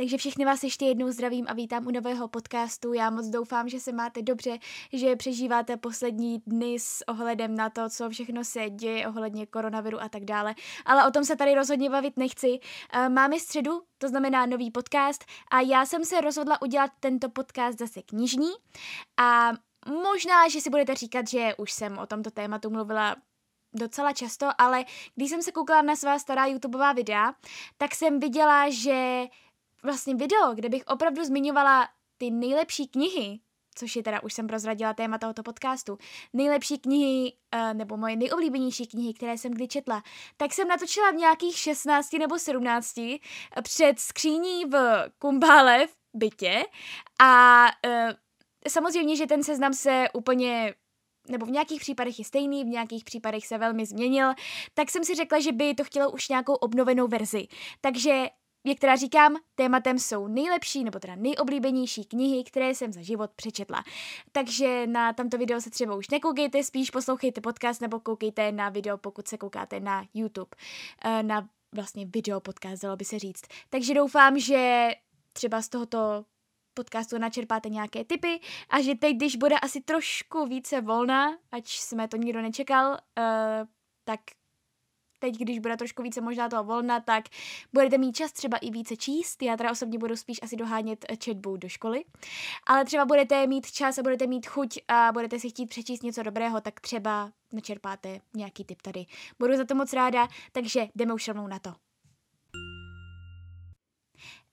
Takže všechny vás ještě jednou zdravím a vítám u nového podcastu. Já moc doufám, že se máte dobře, že přežíváte poslední dny s ohledem na to, co všechno se děje ohledně koronaviru a tak dále. Ale o tom se tady rozhodně bavit nechci. Eh, máme středu, to znamená nový podcast a já jsem se rozhodla udělat tento podcast zase knižní a Možná, že si budete říkat, že už jsem o tomto tématu mluvila docela často, ale když jsem se koukala na svá stará YouTubeová videa, tak jsem viděla, že vlastně video, kde bych opravdu zmiňovala ty nejlepší knihy, což je teda, už jsem prozradila téma tohoto podcastu, nejlepší knihy, uh, nebo moje nejoblíbenější knihy, které jsem kdy četla, tak jsem natočila v nějakých 16 nebo 17 eh, před skříní v Kumbále v bytě a uh, samozřejmě, že ten seznam se úplně nebo v nějakých případech je stejný, v nějakých případech se velmi změnil, tak jsem si řekla, že by to chtělo už nějakou obnovenou verzi. Takže jak teda říkám, tématem jsou nejlepší nebo teda nejoblíbenější knihy, které jsem za život přečetla. Takže na tamto video se třeba už nekoukejte, spíš poslouchejte podcast nebo koukejte na video, pokud se koukáte na YouTube. Eh, na vlastně video podcast, dalo by se říct. Takže doufám, že třeba z tohoto podcastu načerpáte nějaké tipy a že teď, když bude asi trošku více volna, ať jsme to nikdo nečekal, uh, tak teď, když bude trošku více možná toho volna, tak budete mít čas třeba i více číst. Já teda osobně budu spíš asi dohánět četbu do školy. Ale třeba budete mít čas a budete mít chuť a budete si chtít přečíst něco dobrého, tak třeba načerpáte nějaký tip tady. Budu za to moc ráda, takže jdeme už rovnou na to.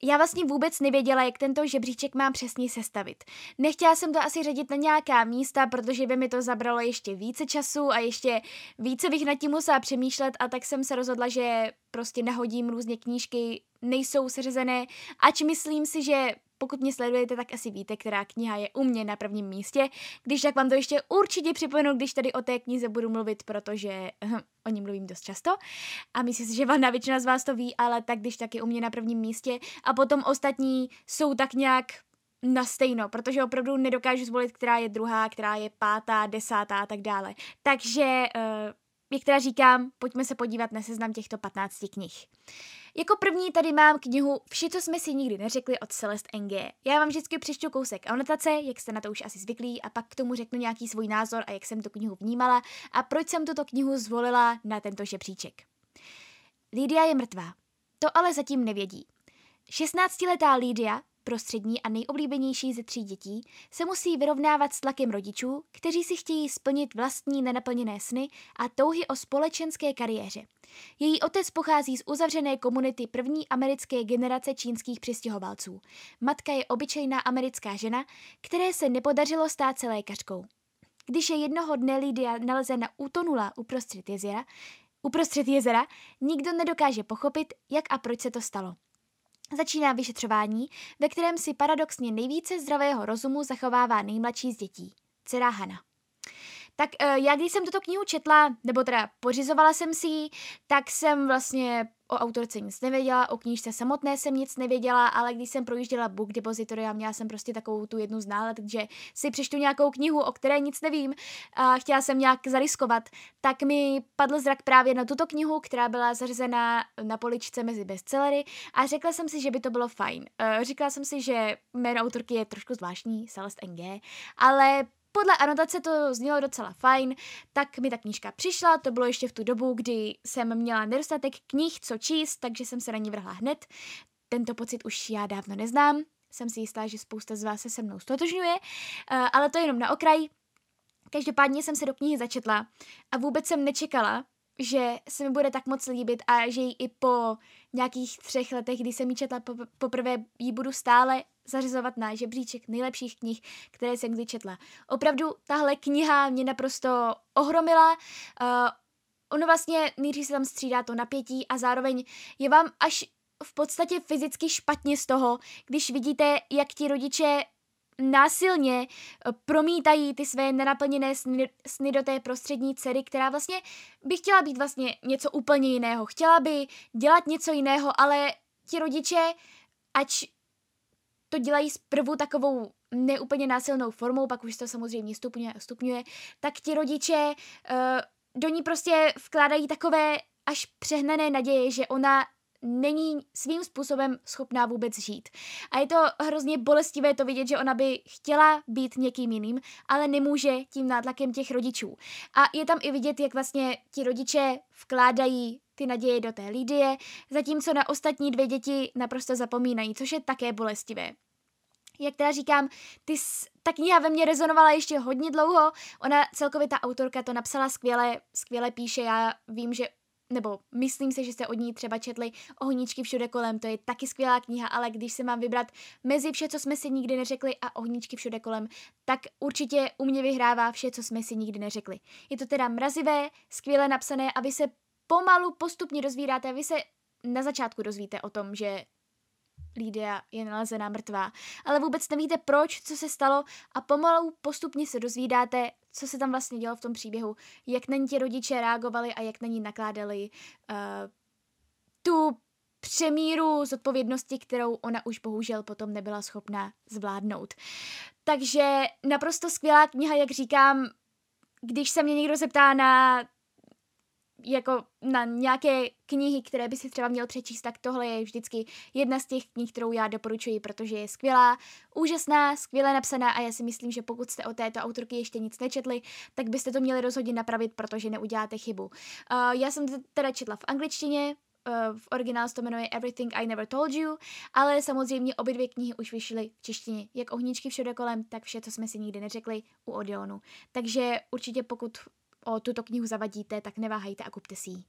Já vlastně vůbec nevěděla, jak tento žebříček mám přesně sestavit. Nechtěla jsem to asi řadit na nějaká místa, protože by mi to zabralo ještě více času a ještě více bych nad tím musela přemýšlet a tak jsem se rozhodla, že prostě nahodím různě knížky, nejsou seřazené, ač myslím si, že pokud mě sledujete, tak asi víte, která kniha je u mě na prvním místě. Když tak vám to ještě určitě připomenu, když tady o té knize budu mluvit, protože hm, o ní mluvím dost často. A myslím si, že vám většina z vás to ví, ale tak když tak je u mě na prvním místě. A potom ostatní jsou tak nějak na stejno, protože opravdu nedokážu zvolit, která je druhá, která je pátá, desátá a tak dále. Takže, uh, jak teda říkám, pojďme se podívat na seznam těchto 15 knih. Jako první tady mám knihu Vše, co jsme si nikdy neřekli od Celeste NG. Já vám vždycky přečtu kousek anotace, jak jste na to už asi zvyklí, a pak k tomu řeknu nějaký svůj názor a jak jsem tu knihu vnímala a proč jsem tuto knihu zvolila na tento žebříček. Lídia je mrtvá. To ale zatím nevědí. 16-letá Lídia prostřední a nejoblíbenější ze tří dětí, se musí vyrovnávat s tlakem rodičů, kteří si chtějí splnit vlastní nenaplněné sny a touhy o společenské kariéře. Její otec pochází z uzavřené komunity první americké generace čínských přistěhovalců. Matka je obyčejná americká žena, které se nepodařilo stát se lékařkou. Když je jednoho dne Lydia nalezena utonula uprostřed jezera, uprostřed jezera, nikdo nedokáže pochopit, jak a proč se to stalo. Začíná vyšetřování, ve kterém si paradoxně nejvíce zdravého rozumu zachovává nejmladší z dětí, dcera Hana. Tak eh, já když jsem tuto knihu četla, nebo teda pořizovala jsem si ji, tak jsem vlastně o autorce nic nevěděla, o knížce samotné jsem nic nevěděla, ale když jsem projížděla Book Depository a měla jsem prostě takovou tu jednu z nálad, že si přečtu nějakou knihu, o které nic nevím a chtěla jsem nějak zariskovat, tak mi padl zrak právě na tuto knihu, která byla zařazena na poličce mezi bestsellery a řekla jsem si, že by to bylo fajn. Uh, říkala jsem si, že jméno autorky je trošku zvláštní, Celeste NG, ale podle anotace to znělo docela fajn, tak mi ta knížka přišla, to bylo ještě v tu dobu, kdy jsem měla nedostatek knih, co číst, takže jsem se na ní vrhla hned. Tento pocit už já dávno neznám, jsem si jistá, že spousta z vás se se mnou stotožňuje, eh, ale to jenom na okraj. Každopádně jsem se do knihy začetla a vůbec jsem nečekala, že se mi bude tak moc líbit a že ji i po nějakých třech letech, kdy jsem ji četla poprvé, ji budu stále zařizovat na žebříček nejlepších knih, které jsem kdy četla. Opravdu tahle kniha mě naprosto ohromila. Uh, ono vlastně nejdřív se tam střídá to napětí a zároveň je vám až v podstatě fyzicky špatně z toho, když vidíte, jak ti rodiče násilně eh, promítají ty své nenaplněné sny, sny do té prostřední dcery, která vlastně by chtěla být vlastně něco úplně jiného. Chtěla by dělat něco jiného, ale ti rodiče, ať to dělají zprvu takovou neúplně násilnou formou, pak už to samozřejmě stupňuje a stupňuje, tak ti rodiče uh, do ní prostě vkládají takové až přehnané naděje, že ona není svým způsobem schopná vůbec žít. A je to hrozně bolestivé to vidět, že ona by chtěla být někým jiným, ale nemůže tím nátlakem těch rodičů. A je tam i vidět, jak vlastně ti rodiče vkládají ty naděje do té Lidie, zatímco na ostatní dvě děti naprosto zapomínají, což je také bolestivé jak teda říkám, ty, ta kniha ve mně rezonovala ještě hodně dlouho, ona celkově ta autorka to napsala skvěle, skvěle píše, já vím, že nebo myslím si, že jste od ní třeba četli Ohníčky všude kolem, to je taky skvělá kniha, ale když se mám vybrat mezi vše, co jsme si nikdy neřekli a Ohníčky všude kolem, tak určitě u mě vyhrává vše, co jsme si nikdy neřekli. Je to teda mrazivé, skvěle napsané a vy se pomalu postupně dozvídáte, vy se na začátku dozvíte o tom, že Lídia je nalezená mrtvá. Ale vůbec nevíte proč, co se stalo a pomalu postupně se dozvídáte, co se tam vlastně dělo v tom příběhu, jak na ní ti rodiče reagovali a jak na ní nakládali uh, tu přemíru zodpovědnosti, kterou ona už bohužel potom nebyla schopná zvládnout. Takže naprosto skvělá kniha, jak říkám, když se mě někdo zeptá na jako na nějaké knihy, které by si třeba měl přečíst, tak tohle je vždycky jedna z těch knih, kterou já doporučuji, protože je skvělá, úžasná, skvěle napsaná a já si myslím, že pokud jste o této autorky ještě nic nečetli, tak byste to měli rozhodně napravit, protože neuděláte chybu. Uh, já jsem teda četla v angličtině, uh, v originálu se to jmenuje Everything I Never Told You, ale samozřejmě obě dvě knihy už vyšly v češtině, jak ohníčky všude kolem, tak vše, co jsme si nikdy neřekli u Odeonu. Takže určitě pokud o tuto knihu zavadíte, tak neváhejte a kupte si ji.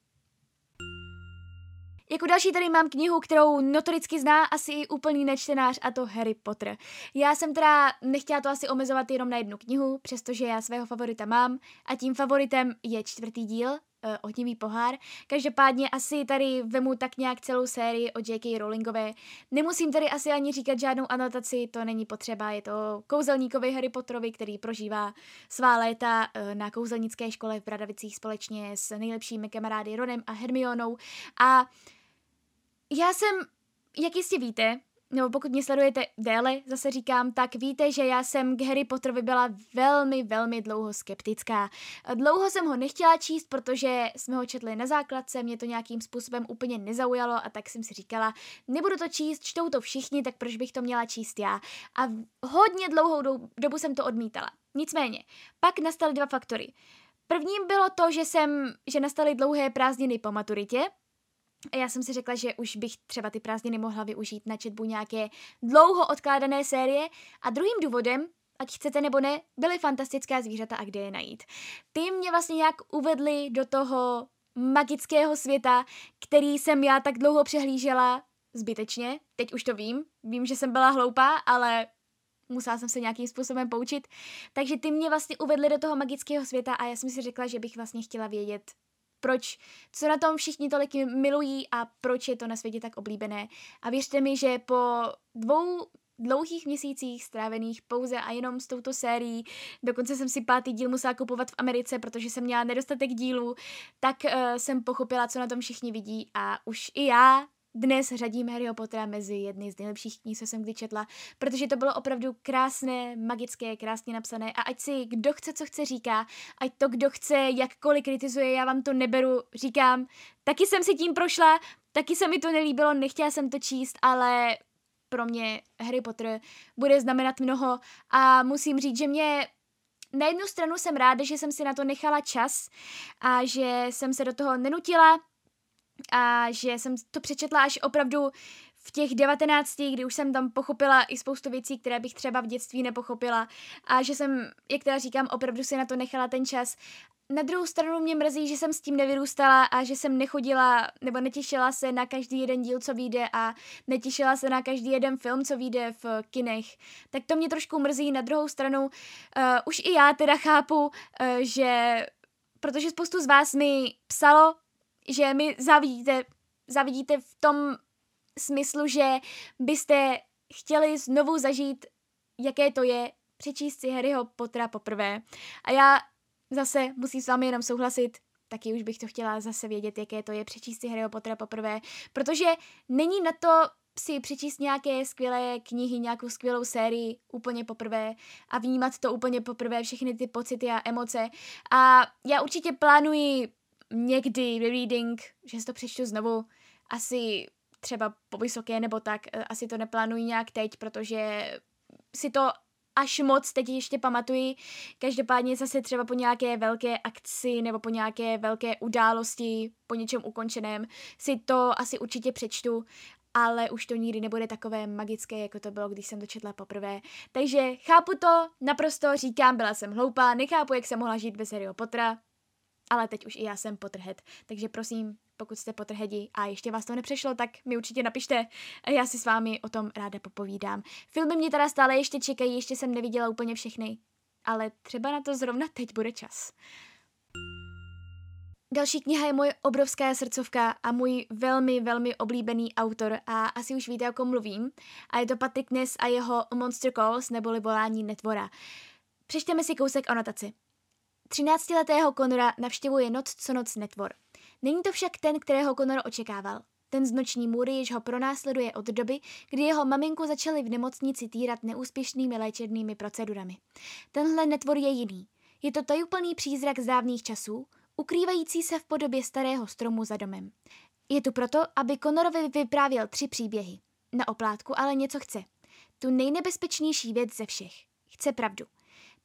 Jako další tady mám knihu, kterou notoricky zná asi i úplný nečtenář a to Harry Potter. Já jsem teda nechtěla to asi omezovat jenom na jednu knihu, přestože já svého favorita mám a tím favoritem je čtvrtý díl, uh, ohnivý pohár. Každopádně asi tady vemu tak nějak celou sérii od J.K. Rowlingové. Nemusím tady asi ani říkat žádnou anotaci, to není potřeba, je to kouzelníkovi Harry Potterovi, který prožívá svá léta uh, na kouzelnické škole v Bradavicích společně s nejlepšími kamarády Ronem a Hermionou. A já jsem, jak jistě víte, nebo pokud mě sledujete déle, zase říkám, tak víte, že já jsem k Harry Potterovi byla velmi, velmi dlouho skeptická. Dlouho jsem ho nechtěla číst, protože jsme ho četli na základce, mě to nějakým způsobem úplně nezaujalo a tak jsem si říkala, nebudu to číst, čtou to všichni, tak proč bych to měla číst já. A hodně dlouhou dobu jsem to odmítala. Nicméně, pak nastaly dva faktory. Prvním bylo to, že jsem, že nastaly dlouhé prázdniny po maturitě, já jsem si řekla, že už bych třeba ty prázdniny mohla využít na četbu nějaké dlouho odkládané série. A druhým důvodem, ať chcete nebo ne, byly fantastická zvířata a kde je najít. Ty mě vlastně nějak uvedly do toho magického světa, který jsem já tak dlouho přehlížela zbytečně. Teď už to vím, vím, že jsem byla hloupá, ale musela jsem se nějakým způsobem poučit. Takže ty mě vlastně uvedly do toho magického světa a já jsem si řekla, že bych vlastně chtěla vědět proč, co na tom všichni tolik milují a proč je to na světě tak oblíbené. A věřte mi, že po dvou dlouhých měsících strávených pouze a jenom s touto sérií, dokonce jsem si pátý díl musela kupovat v Americe, protože jsem měla nedostatek dílů, tak uh, jsem pochopila, co na tom všichni vidí a už i já dnes řadím Harryho Pottera mezi jedny z nejlepších knih, co jsem kdy četla, protože to bylo opravdu krásné, magické, krásně napsané. A ať si kdo chce, co chce říká, ať to kdo chce, jakkoliv kritizuje, já vám to neberu, říkám, taky jsem si tím prošla, taky se mi to nelíbilo, nechtěla jsem to číst, ale pro mě Harry Potter bude znamenat mnoho. A musím říct, že mě na jednu stranu jsem ráda, že jsem si na to nechala čas a že jsem se do toho nenutila, a že jsem to přečetla až opravdu v těch 19, kdy už jsem tam pochopila i spoustu věcí, které bych třeba v dětství nepochopila a že jsem, jak teda říkám, opravdu si na to nechala ten čas. Na druhou stranu mě mrzí, že jsem s tím nevyrůstala a že jsem nechodila nebo netěšila se na každý jeden díl, co vyjde a netěšila se na každý jeden film, co vyjde v kinech. Tak to mě trošku mrzí. Na druhou stranu uh, už i já teda chápu, uh, že protože spoustu z vás mi psalo že mi zavidíte, zavidíte v tom smyslu, že byste chtěli znovu zažít jaké to je přečíst si Harryho Pottera poprvé. A já zase musím s vámi jenom souhlasit, taky už bych to chtěla zase vědět, jaké to je přečíst si Harryho Pottera poprvé, protože není na to si přečíst nějaké skvělé knihy, nějakou skvělou sérii úplně poprvé a vnímat to úplně poprvé, všechny ty pocity a emoce. A já určitě plánuji někdy reading, že si to přečtu znovu, asi třeba po vysoké nebo tak, eh, asi to neplánuji nějak teď, protože si to až moc teď ještě pamatuji. Každopádně zase třeba po nějaké velké akci nebo po nějaké velké události, po něčem ukončeném, si to asi určitě přečtu ale už to nikdy nebude takové magické, jako to bylo, když jsem to četla poprvé. Takže chápu to, naprosto říkám, byla jsem hloupá, nechápu, jak jsem mohla žít bez Harryho Pottera, ale teď už i já jsem Potterhead, takže prosím, pokud jste Potterheadi a ještě vás to nepřešlo, tak mi určitě napište já si s vámi o tom ráda popovídám. Filmy mě teda stále ještě čekají, ještě jsem neviděla úplně všechny, ale třeba na to zrovna teď bude čas. Další kniha je moje obrovská srdcovka a můj velmi, velmi oblíbený autor a asi už víte, o kom mluvím. A je to Patrick Ness a jeho Monster Calls neboli volání netvora. Přečteme si kousek o notaci. 13-letého Konora navštěvuje noc co noc netvor. Není to však ten, kterého Konor očekával. Ten z noční můry již ho pronásleduje od doby, kdy jeho maminku začaly v nemocnici týrat neúspěšnými léčebnými procedurami. Tenhle netvor je jiný. Je to tajuplný přízrak z dávných časů, ukrývající se v podobě starého stromu za domem. Je tu proto, aby Conorovi vyprávěl tři příběhy. Na oplátku ale něco chce. Tu nejnebezpečnější věc ze všech. Chce pravdu.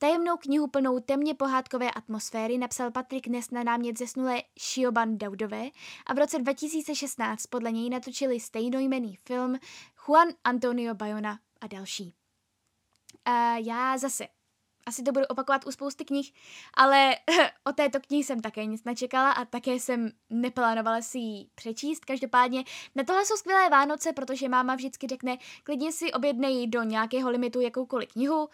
Tajemnou knihu plnou temně pohádkové atmosféry napsal Patrick Ness na námět zesnulé Shioban Daudové a v roce 2016 podle něj natočili stejnojmený film Juan Antonio Bayona a další. A já zase asi to budu opakovat u spousty knih, ale o této knihy jsem také nic nečekala a také jsem neplánovala si ji přečíst. Každopádně na tohle jsou skvělé Vánoce, protože máma vždycky řekne, klidně si objednej do nějakého limitu jakoukoliv knihu,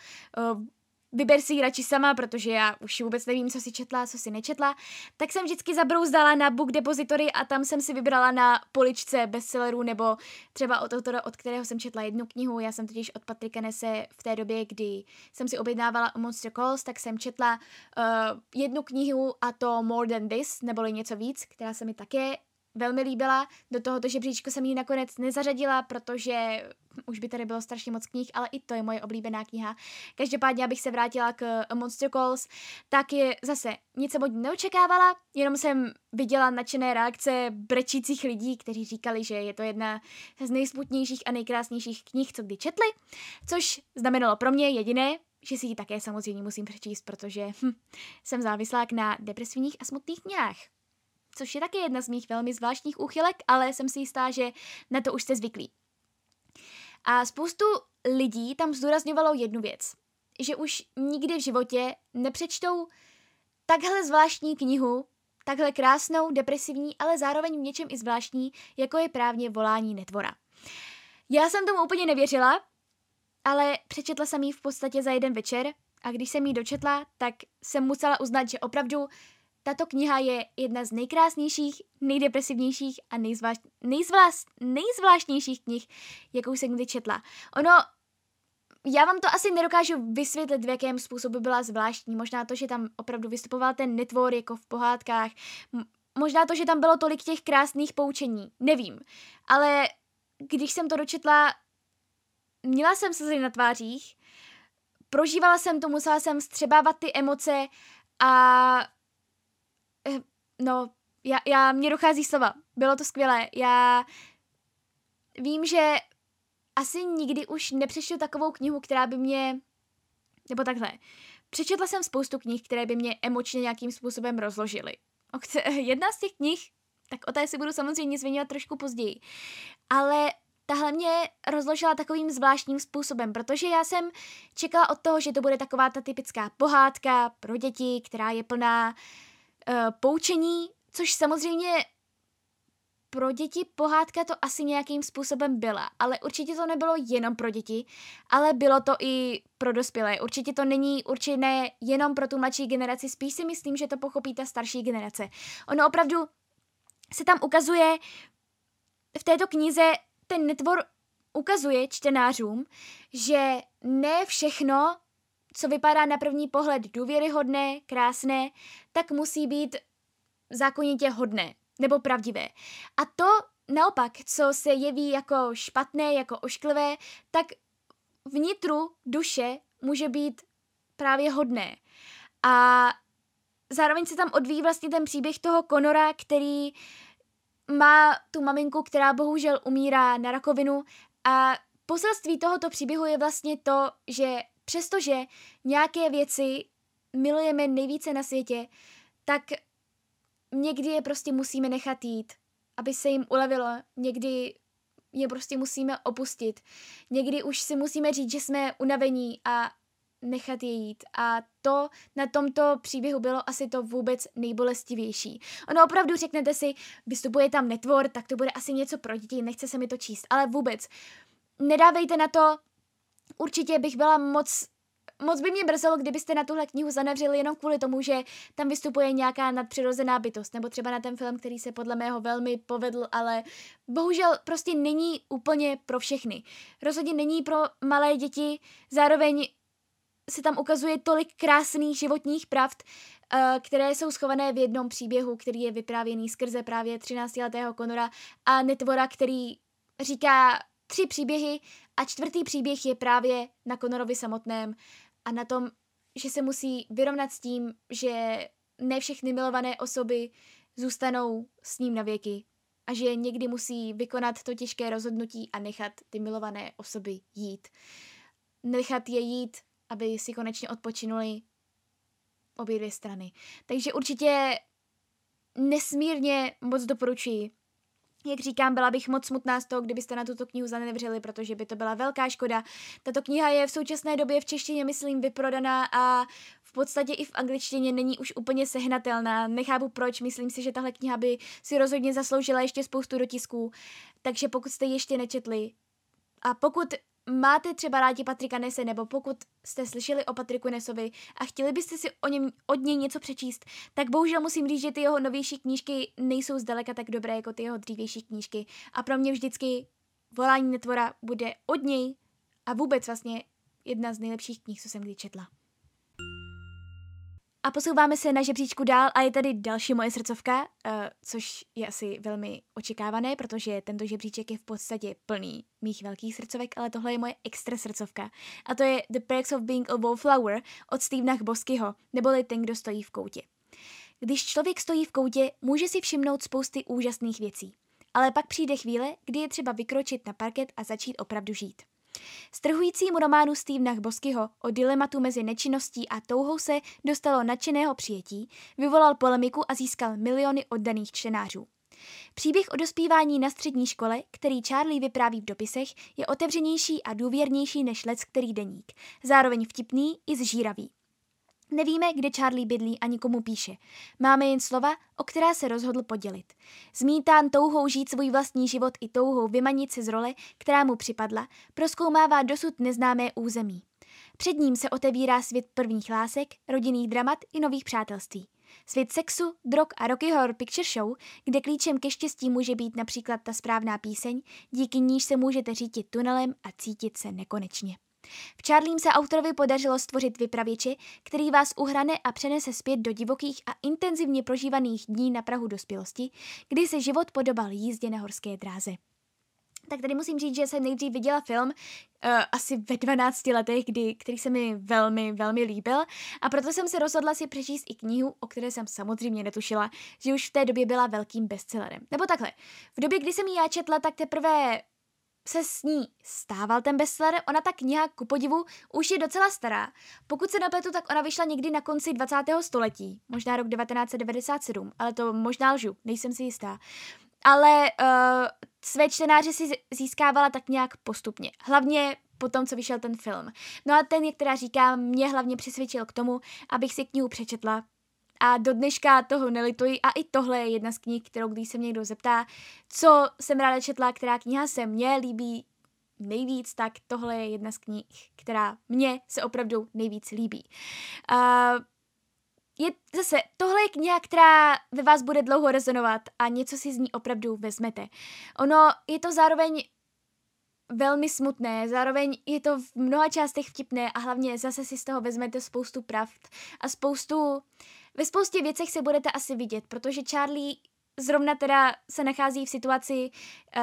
vyber si ji radši sama, protože já už vůbec nevím, co si četla, co si nečetla, tak jsem vždycky zabrouzdala na Book Depository a tam jsem si vybrala na poličce bestsellerů nebo třeba od autora, od kterého jsem četla jednu knihu. Já jsem totiž od Patrika Nese v té době, kdy jsem si objednávala Monster Calls, tak jsem četla uh, jednu knihu a to More Than This, neboli něco víc, která se mi také velmi líbila. Do tohoto žebříčku jsem ji nakonec nezařadila, protože už by tady bylo strašně moc knih, ale i to je moje oblíbená kniha. Každopádně, abych se vrátila k Monster Calls, tak je zase nic jsem od ní neočekávala, jenom jsem viděla nadšené reakce brečících lidí, kteří říkali, že je to jedna z nejsputnějších a nejkrásnějších knih, co kdy četli, což znamenalo pro mě jediné, že si ji také samozřejmě musím přečíst, protože hm, jsem závislá na depresivních a smutných knihách což je také jedna z mých velmi zvláštních úchylek, ale jsem si jistá, že na to už jste zvyklí. A spoustu lidí tam zdůrazňovalo jednu věc, že už nikdy v životě nepřečtou takhle zvláštní knihu, takhle krásnou, depresivní, ale zároveň v něčem i zvláštní, jako je právně volání netvora. Já jsem tomu úplně nevěřila, ale přečetla jsem ji v podstatě za jeden večer a když jsem ji dočetla, tak jsem musela uznat, že opravdu tato kniha je jedna z nejkrásnějších, nejdepresivnějších a nejzvlášť, nejzvlášť, nejzvláštnějších knih, jakou jsem kdy četla. Ono, já vám to asi nedokážu vysvětlit, v jakém způsobu byla zvláštní. Možná to, že tam opravdu vystupoval ten netvor jako v pohádkách. Možná to, že tam bylo tolik těch krásných poučení. Nevím. Ale když jsem to dočetla, měla jsem slzy na tvářích, prožívala jsem to, musela jsem střebávat ty emoce a no, já, já, mě dochází slova. Bylo to skvělé. Já vím, že asi nikdy už nepřečtu takovou knihu, která by mě, nebo takhle, přečetla jsem spoustu knih, které by mě emočně nějakým způsobem rozložily. Jedna z těch knih, tak o té si budu samozřejmě zmiňovat trošku později, ale tahle mě rozložila takovým zvláštním způsobem, protože já jsem čekala od toho, že to bude taková ta typická pohádka pro děti, která je plná uh, poučení, což samozřejmě pro děti pohádka to asi nějakým způsobem byla, ale určitě to nebylo jenom pro děti, ale bylo to i pro dospělé. Určitě to není určené jenom pro tu mladší generaci, spíš si myslím, že to pochopí ta starší generace. Ono opravdu se tam ukazuje v této knize ten netvor ukazuje čtenářům, že ne všechno, co vypadá na první pohled důvěryhodné, krásné, tak musí být zákonitě hodné nebo pravdivé. A to naopak, co se jeví jako špatné, jako ošklivé, tak vnitru duše může být právě hodné. A zároveň se tam odvíjí vlastně ten příběh toho Konora, který má tu maminku, která bohužel umírá na rakovinu a poselství tohoto příběhu je vlastně to, že přestože nějaké věci milujeme nejvíce na světě, tak někdy je prostě musíme nechat jít, aby se jim ulevilo. Někdy je prostě musíme opustit. Někdy už si musíme říct, že jsme unavení a nechat je jít. A to na tomto příběhu bylo asi to vůbec nejbolestivější. Ono opravdu řeknete si, vystupuje tam netvor, tak to bude asi něco pro děti, nechce se mi to číst. Ale vůbec, nedávejte na to, určitě bych byla moc moc by mě brzelo, kdybyste na tuhle knihu zanevřeli jenom kvůli tomu, že tam vystupuje nějaká nadpřirozená bytost, nebo třeba na ten film, který se podle mého velmi povedl, ale bohužel prostě není úplně pro všechny. Rozhodně není pro malé děti, zároveň se tam ukazuje tolik krásných životních pravd, eh, které jsou schované v jednom příběhu, který je vyprávěný skrze právě 13-letého Konora a Netvora, který říká tři příběhy a čtvrtý příběh je právě na Konorovi samotném a na tom, že se musí vyrovnat s tím, že ne všechny milované osoby zůstanou s ním na věky a že někdy musí vykonat to těžké rozhodnutí a nechat ty milované osoby jít. Nechat je jít, aby si konečně odpočinuli obě dvě strany. Takže určitě nesmírně moc doporučuji jak říkám, byla bych moc smutná z toho, kdybyste na tuto knihu zanevřeli, protože by to byla velká škoda. Tato kniha je v současné době v češtině, myslím, vyprodaná a v podstatě i v angličtině není už úplně sehnatelná. Nechápu proč, myslím si, že tahle kniha by si rozhodně zasloužila ještě spoustu dotisků. Takže pokud jste ještě nečetli a pokud máte třeba rádi Patrika Nese, nebo pokud jste slyšeli o Patriku Nesovi a chtěli byste si o něm, od něj něco přečíst, tak bohužel musím říct, že ty jeho novější knížky nejsou zdaleka tak dobré jako ty jeho dřívější knížky. A pro mě vždycky Volání netvora bude od něj a vůbec vlastně jedna z nejlepších knih, co jsem kdy četla. A posouváme se na žebříčku dál a je tady další moje srdcovka, uh, což je asi velmi očekávané, protože tento žebříček je v podstatě plný mých velkých srdcovek, ale tohle je moje extra srdcovka. A to je The Perks of Being a Wallflower od Stevena Boskyho, neboli ten, kdo stojí v koutě. Když člověk stojí v koutě, může si všimnout spousty úžasných věcí. Ale pak přijde chvíle, kdy je třeba vykročit na parket a začít opravdu žít. Strhujícímu románu Stevena Boskyho o dilematu mezi nečinností a touhou se dostalo nadšeného přijetí, vyvolal polemiku a získal miliony oddaných čtenářů. Příběh o dospívání na střední škole, který Charlie vypráví v dopisech, je otevřenější a důvěrnější než lec který deník, zároveň vtipný i zžíravý. Nevíme, kde Charlie bydlí ani komu píše. Máme jen slova, o která se rozhodl podělit. Zmítán touhou žít svůj vlastní život i touhou vymanit se z role, která mu připadla, proskoumává dosud neznámé území. Před ním se otevírá svět prvních lásek, rodinných dramat i nových přátelství. Svět sexu, drog a Rocky Horror Picture Show, kde klíčem ke štěstí může být například ta správná píseň, díky níž se můžete řídit tunelem a cítit se nekonečně. V Charlím se autorovi podařilo stvořit vypravěče, který vás uhrane a přenese zpět do divokých a intenzivně prožívaných dní na Prahu dospělosti, kdy se život podobal jízdě na horské dráze. Tak tady musím říct, že jsem nejdřív viděla film uh, asi ve 12 letech, kdy, který se mi velmi, velmi líbil a proto jsem se rozhodla si přečíst i knihu, o které jsem samozřejmě netušila, že už v té době byla velkým bestsellerem. Nebo takhle, v době, kdy jsem ji já četla, tak teprve se s ní stával ten bestseller, ona ta kniha ku podivu už je docela stará. Pokud se napletu, tak ona vyšla někdy na konci 20. století, možná rok 1997, ale to možná lžu, nejsem si jistá. Ale uh, své čtenáře si získávala tak nějak postupně. Hlavně po tom, co vyšel ten film. No a ten, jak teda říkám, mě hlavně přesvědčil k tomu, abych si knihu přečetla, a do dneška toho nelituji a i tohle je jedna z knih, kterou když se mě někdo zeptá, co jsem ráda četla, která kniha se mně líbí nejvíc, tak tohle je jedna z knih, která mně se opravdu nejvíc líbí. Uh, je zase, tohle je kniha, která ve vás bude dlouho rezonovat a něco si z ní opravdu vezmete. Ono je to zároveň velmi smutné, zároveň je to v mnoha částech vtipné a hlavně zase si z toho vezmete spoustu pravd a spoustu, ve spoustě věcech se budete asi vidět, protože Charlie zrovna teda se nachází v situaci, uh,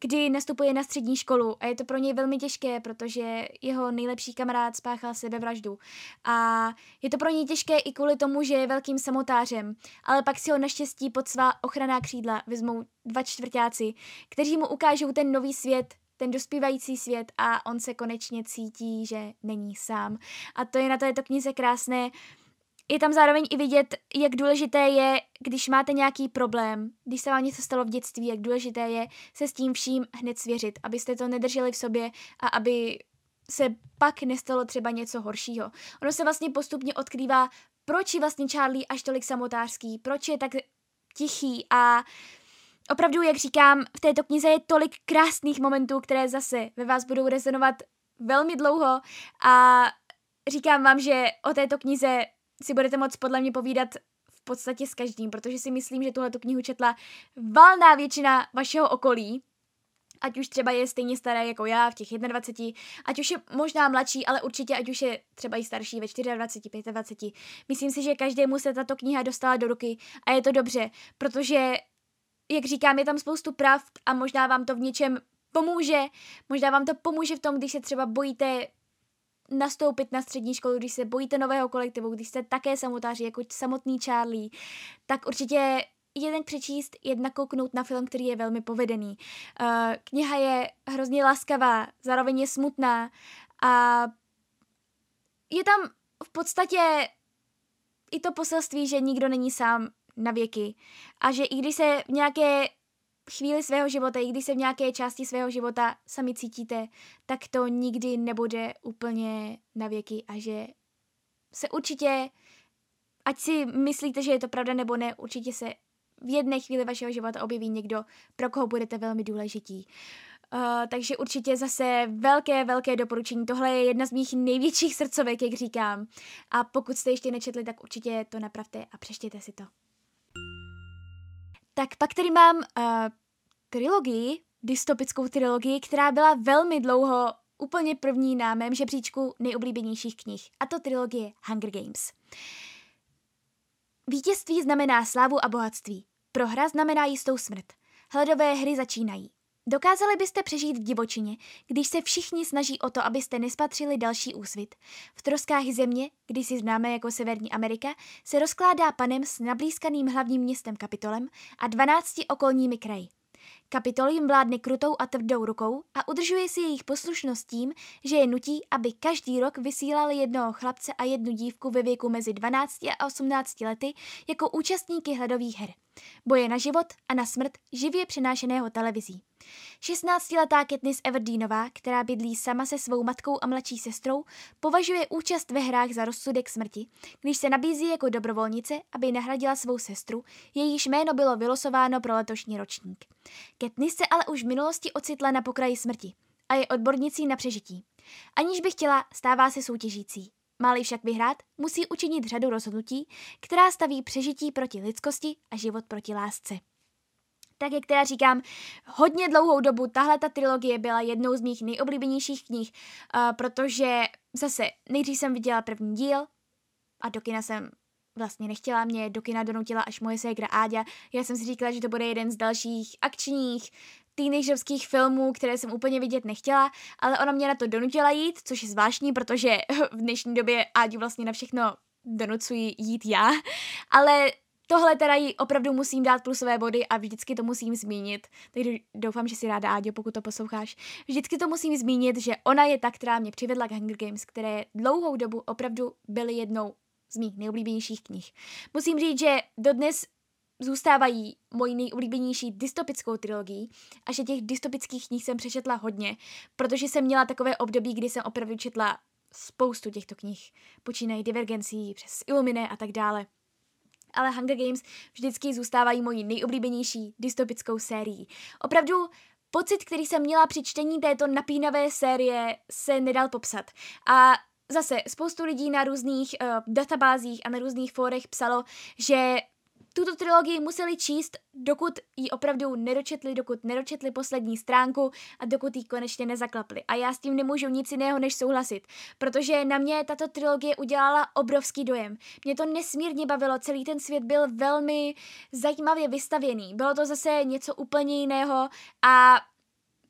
kdy nastupuje na střední školu a je to pro něj velmi těžké, protože jeho nejlepší kamarád spáchal sebevraždu. A je to pro něj těžké i kvůli tomu, že je velkým samotářem, ale pak si ho naštěstí pod svá ochranná křídla vezmou dva čtvrtáci, kteří mu ukážou ten nový svět, ten dospívající svět a on se konečně cítí, že není sám. A to je na této knize krásné, je tam zároveň i vidět, jak důležité je, když máte nějaký problém, když se vám něco stalo v dětství, jak důležité je se s tím vším hned svěřit, abyste to nedrželi v sobě a aby se pak nestalo třeba něco horšího. Ono se vlastně postupně odkrývá, proč je vlastně Charlie až tolik samotářský, proč je tak tichý a opravdu, jak říkám, v této knize je tolik krásných momentů, které zase ve vás budou rezonovat velmi dlouho a říkám vám, že o této knize si budete moct podle mě povídat v podstatě s každým, protože si myslím, že tuhle knihu četla valná většina vašeho okolí, ať už třeba je stejně staré jako já v těch 21, ať už je možná mladší, ale určitě ať už je třeba i starší ve 24, 25. Myslím si, že každému se tato kniha dostala do ruky a je to dobře, protože, jak říkám, je tam spoustu prav a možná vám to v něčem pomůže, možná vám to pomůže v tom, když se třeba bojíte nastoupit na střední školu, když se bojíte nového kolektivu, když jste také samotáři jako samotný Charlie, tak určitě jeden přečíst, jedna kouknout na film, který je velmi povedený. Uh, kniha je hrozně laskavá, zároveň je smutná a je tam v podstatě i to poselství, že nikdo není sám na věky a že i když se v nějaké chvíli svého života, i když se v nějaké části svého života sami cítíte, tak to nikdy nebude úplně na věky a že se určitě, ať si myslíte, že je to pravda nebo ne, určitě se v jedné chvíli vašeho života objeví někdo, pro koho budete velmi důležití. Uh, takže určitě zase velké, velké doporučení. Tohle je jedna z mých největších srdcovek, jak říkám. A pokud jste ještě nečetli, tak určitě to napravte a přeštěte si to. Tak pak tady mám uh, trilogii, dystopickou trilogii, která byla velmi dlouho úplně první na mém žebříčku nejoblíbenějších knih, a to trilogie Hunger Games. Vítězství znamená slávu a bohatství. Prohra znamená jistou smrt. Hledové hry začínají. Dokázali byste přežít v divočině, když se všichni snaží o to, abyste nespatřili další úsvit. V troskách země, si známe jako Severní Amerika, se rozkládá panem s nablízkaným hlavním městem Kapitolem a 12 okolními kraji. Kapitol jim vládne krutou a tvrdou rukou a udržuje si jejich poslušnost tím, že je nutí, aby každý rok vysílali jednoho chlapce a jednu dívku ve věku mezi 12 a 18 lety jako účastníky hledových her. Boje na život a na smrt živě přenášeného televizí. 16-letá Katniss Everdeenová, která bydlí sama se svou matkou a mladší sestrou, považuje účast ve hrách za rozsudek smrti, když se nabízí jako dobrovolnice, aby nahradila svou sestru, jejíž jméno bylo vylosováno pro letošní ročník. Katniss se ale už v minulosti ocitla na pokraji smrti a je odbornicí na přežití. Aniž by chtěla, stává se soutěžící. Máli však vyhrát, musí učinit řadu rozhodnutí, která staví přežití proti lidskosti a život proti lásce. Tak jak teda říkám, hodně dlouhou dobu tahle ta trilogie byla jednou z mých nejoblíbenějších knih, uh, protože zase nejdřív jsem viděla první díl a do kina jsem vlastně nechtěla, mě do kina donutila až moje ségra Áďa. Já jsem si říkala, že to bude jeden z dalších akčních teenagerovských filmů, které jsem úplně vidět nechtěla, ale ona mě na to donutila jít, což je zvláštní, protože v dnešní době Áďu vlastně na všechno donucuji jít já, ale tohle teda jí opravdu musím dát plusové body a vždycky to musím zmínit. Takže doufám, že si ráda, Áďo, pokud to posloucháš. Vždycky to musím zmínit, že ona je ta, která mě přivedla k Hunger Games, které dlouhou dobu opravdu byly jednou z mých nejoblíbenějších knih. Musím říct, že dodnes zůstávají mojí nejoblíbenější dystopickou trilogii a že těch dystopických knih jsem přečetla hodně, protože jsem měla takové období, kdy jsem opravdu četla spoustu těchto knih. Počínají Divergencí přes Illuminé a tak dále. Ale Hunger Games vždycky zůstávají mojí nejoblíbenější dystopickou sérií. Opravdu pocit, který jsem měla při čtení této napínavé série, se nedal popsat. A zase spoustu lidí na různých uh, databázích a na různých fórech psalo, že tuto trilogii museli číst, dokud ji opravdu nedočetli, dokud nedočetli poslední stránku a dokud ji konečně nezaklapli. A já s tím nemůžu nic jiného než souhlasit, protože na mě tato trilogie udělala obrovský dojem. Mě to nesmírně bavilo, celý ten svět byl velmi zajímavě vystavěný. Bylo to zase něco úplně jiného a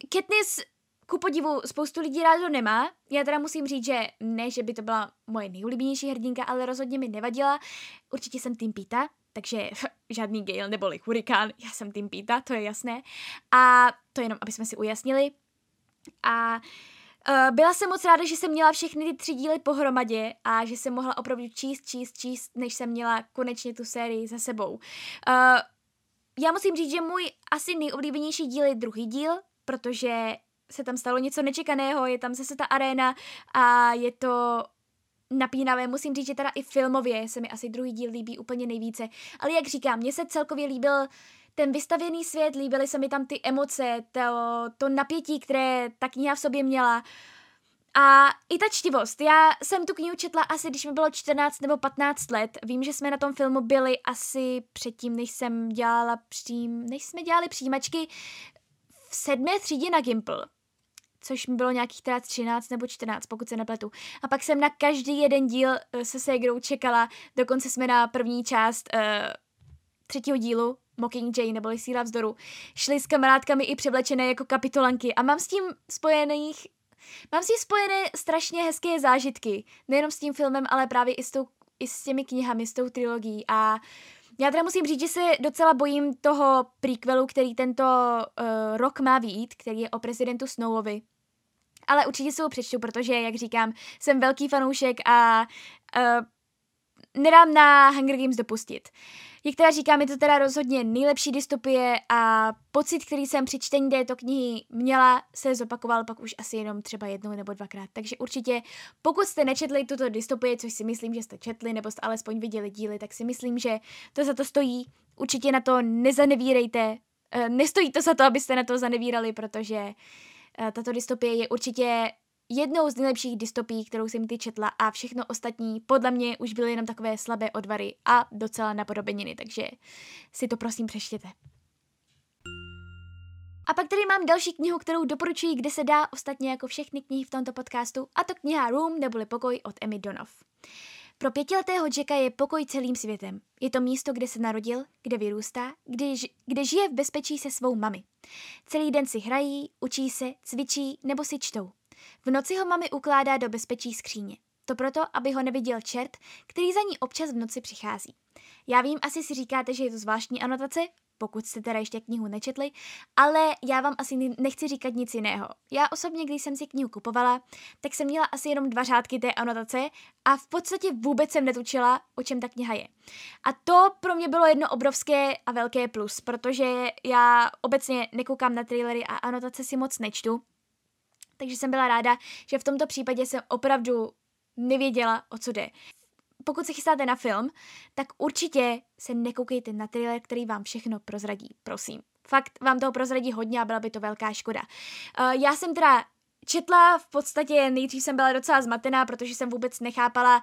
Katniss ku podivu spoustu lidí rádo nemá. Já teda musím říct, že ne, že by to byla moje nejoblíbenější hrdinka, ale rozhodně mi nevadila. Určitě jsem tým Pita, takže žádný Gale neboli Hurikán, já jsem tým Pita, to je jasné. A to jenom, aby jsme si ujasnili. A Uh, byla jsem moc ráda, že jsem měla všechny ty tři díly pohromadě a že jsem mohla opravdu číst, číst, číst, než jsem měla konečně tu sérii za sebou. Uh, já musím říct, že můj asi nejoblíbenější díl je druhý díl, protože se tam stalo něco nečekaného, je tam zase ta arena a je to napínavé. Musím říct, že teda i filmově se mi asi druhý díl líbí úplně nejvíce. Ale jak říkám, mně se celkově líbil ten vystavěný svět, líbily se mi tam ty emoce, to, to napětí, které ta kniha v sobě měla. A i ta čtivost. Já jsem tu knihu četla asi, když mi bylo 14 nebo 15 let. Vím, že jsme na tom filmu byli asi předtím, než jsem dělala přím, než jsme dělali přijímačky v sedmé třídě na Gimple což mi bylo nějakých teda 13 nebo 14, pokud se nepletu. A pak jsem na každý jeden díl uh, se Segrou čekala, dokonce jsme na první část uh, třetího dílu Mockingjay neboli Síla vzdoru, šli s kamarádkami i převlečené jako kapitolanky a mám s tím spojených Mám s tím spojené strašně hezké zážitky. Nejenom s tím filmem, ale právě i s, tou, i s těmi knihami, s tou trilogií. A já teda musím říct, že se docela bojím toho prequelu, který tento uh, rok má být, který je o prezidentu Snowovi ale určitě si ho přečtu, protože, jak říkám, jsem velký fanoušek a uh, nedám na Hunger Games dopustit. Jak teda říkám, je to teda rozhodně nejlepší dystopie a pocit, který jsem při čtení této knihy měla, se zopakoval pak už asi jenom třeba jednou nebo dvakrát. Takže určitě, pokud jste nečetli tuto dystopii, což si myslím, že jste četli, nebo jste alespoň viděli díly, tak si myslím, že to za to stojí. Určitě na to nezanevírejte. Eh, nestojí to za to, abyste na to zanevírali, protože Eh, tato dystopie je určitě jednou z nejlepších dystopií, kterou jsem ty četla a všechno ostatní podle mě už byly jenom takové slabé odvary a docela napodobeniny, takže si to prosím přeštěte. A pak tady mám další knihu, kterou doporučuji, kde se dá ostatně jako všechny knihy v tomto podcastu, a to kniha Room neboli pokoj od Emmy Donov. Pro pětiletého Jacka je pokoj celým světem. Je to místo, kde se narodil, kde vyrůstá, kde, kde žije v bezpečí se svou mami. Celý den si hrají, učí se, cvičí nebo si čtou. V noci ho mami ukládá do bezpečí skříně. To proto, aby ho neviděl čert, který za ní občas v noci přichází. Já vím, asi si říkáte, že je to zvláštní anotace, pokud jste teda ještě knihu nečetli, ale já vám asi nechci říkat nic jiného. Já osobně, když jsem si knihu kupovala, tak jsem měla asi jenom dva řádky té anotace a v podstatě vůbec jsem netučila, o čem ta kniha je. A to pro mě bylo jedno obrovské a velké plus, protože já obecně nekoukám na trailery a anotace si moc nečtu, takže jsem byla ráda, že v tomto případě jsem opravdu nevěděla, o co jde pokud se chystáte na film, tak určitě se nekoukejte na trailer, který vám všechno prozradí, prosím. Fakt vám toho prozradí hodně a byla by to velká škoda. Uh, já jsem teda četla v podstatě, nejdřív jsem byla docela zmatená, protože jsem vůbec nechápala,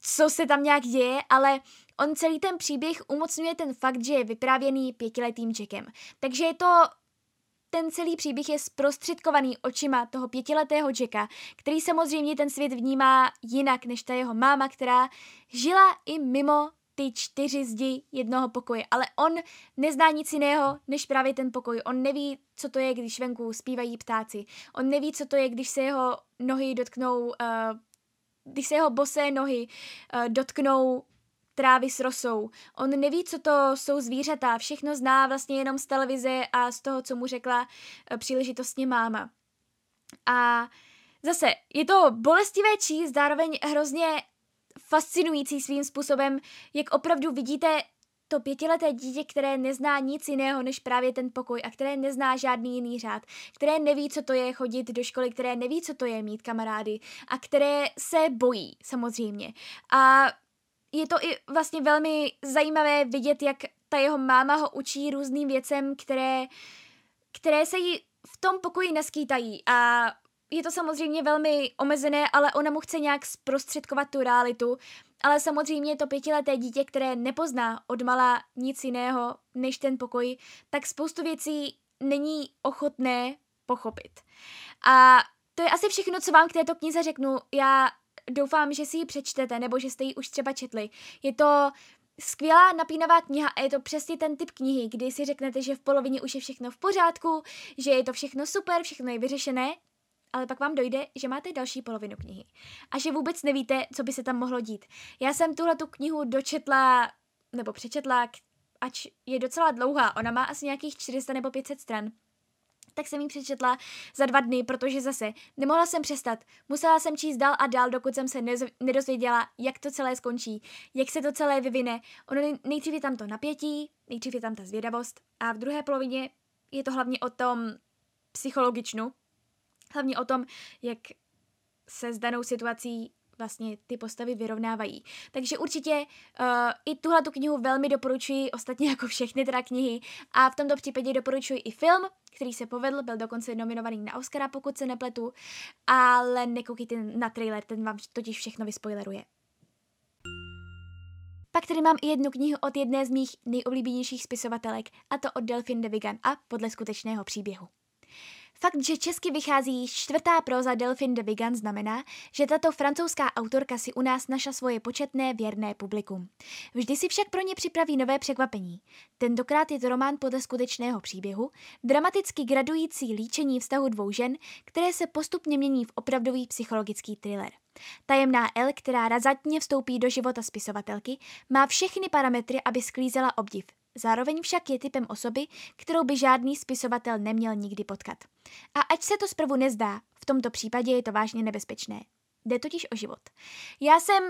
co se tam nějak děje, ale on celý ten příběh umocňuje ten fakt, že je vyprávěný pětiletým Jackem. Takže je to ten celý příběh je zprostředkovaný očima toho pětiletého Jacka, který samozřejmě ten svět vnímá jinak než ta jeho máma, která žila i mimo ty čtyři zdi jednoho pokoje, ale on nezná nic jiného než právě ten pokoj. On neví, co to je, když venku zpívají ptáci. On neví, co to je, když se jeho nohy dotknou, uh, když se jeho bosé nohy uh, dotknou trávy s rosou. On neví, co to jsou zvířata, všechno zná vlastně jenom z televize a z toho, co mu řekla eh, příležitostně máma. A zase, je to bolestivé číst, zároveň hrozně fascinující svým způsobem, jak opravdu vidíte to pětileté dítě, které nezná nic jiného než právě ten pokoj a které nezná žádný jiný řád, které neví, co to je chodit do školy, které neví, co to je mít kamarády a které se bojí samozřejmě. A je to i vlastně velmi zajímavé vidět, jak ta jeho máma ho učí různým věcem, které, které se jí v tom pokoji neskýtají a je to samozřejmě velmi omezené, ale ona mu chce nějak zprostředkovat tu realitu. Ale samozřejmě to pětileté dítě, které nepozná od mala nic jiného než ten pokoj, tak spoustu věcí není ochotné pochopit. A to je asi všechno, co vám k této knize řeknu. Já doufám, že si ji přečtete, nebo že jste ji už třeba četli. Je to skvělá napínavá kniha a je to přesně ten typ knihy, kdy si řeknete, že v polovině už je všechno v pořádku, že je to všechno super, všechno je vyřešené, ale pak vám dojde, že máte další polovinu knihy a že vůbec nevíte, co by se tam mohlo dít. Já jsem tuhle tu knihu dočetla, nebo přečetla, ač je docela dlouhá, ona má asi nějakých 400 nebo 500 stran tak jsem ji přečetla za dva dny, protože zase nemohla jsem přestat. Musela jsem číst dál a dál, dokud jsem se nedozvěděla, jak to celé skončí, jak se to celé vyvine. Ono nejdřív je tam to napětí, nejdřív je tam ta zvědavost a v druhé polovině je to hlavně o tom psychologičnu, hlavně o tom, jak se s danou situací vlastně ty postavy vyrovnávají. Takže určitě uh, i tuhle tu knihu velmi doporučuji, ostatně jako všechny teda knihy. A v tomto případě doporučuji i film, který se povedl, byl dokonce nominovaný na Oscara, pokud se nepletu, ale nekoukejte na trailer, ten vám totiž všechno vyspoileruje. Pak tady mám i jednu knihu od jedné z mých nejoblíbenějších spisovatelek, a to od Delphine de Vigan a podle skutečného příběhu. Fakt, že česky vychází čtvrtá proza Delphine de Vigan znamená, že tato francouzská autorka si u nás našla svoje početné věrné publikum. Vždy si však pro ně připraví nové překvapení. Tentokrát je to román podle skutečného příběhu, dramaticky gradující líčení vztahu dvou žen, které se postupně mění v opravdový psychologický thriller. Tajemná L, která razantně vstoupí do života spisovatelky, má všechny parametry, aby sklízela obdiv. Zároveň však je typem osoby, kterou by žádný spisovatel neměl nikdy potkat. A ať se to zprvu nezdá, v tomto případě je to vážně nebezpečné. Jde totiž o život. Já jsem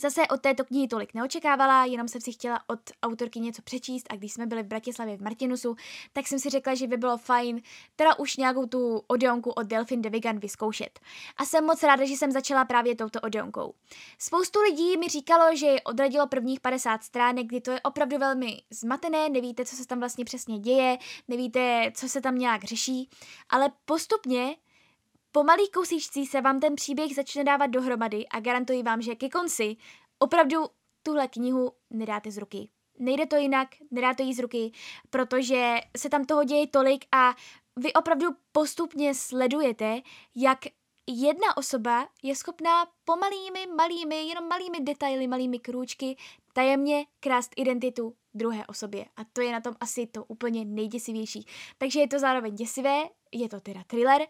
Zase od této knihy tolik neočekávala, jenom jsem si chtěla od autorky něco přečíst a když jsme byli v Bratislavě v Martinusu, tak jsem si řekla, že by bylo fajn teda už nějakou tu odeonku od Delphine de Vigan vyzkoušet. A jsem moc ráda, že jsem začala právě touto odeonkou. Spoustu lidí mi říkalo, že je odradilo prvních 50 stránek, kdy to je opravdu velmi zmatené, nevíte, co se tam vlastně přesně děje, nevíte, co se tam nějak řeší, ale postupně po malý kousíčcí se vám ten příběh začne dávat dohromady a garantuji vám, že ke konci opravdu tuhle knihu nedáte z ruky. Nejde to jinak, nedáte ji z ruky, protože se tam toho děje tolik a vy opravdu postupně sledujete, jak jedna osoba je schopná pomalými, malými, jenom malými detaily, malými krůčky tajemně krást identitu druhé osobě. A to je na tom asi to úplně nejděsivější. Takže je to zároveň děsivé, je to teda thriller,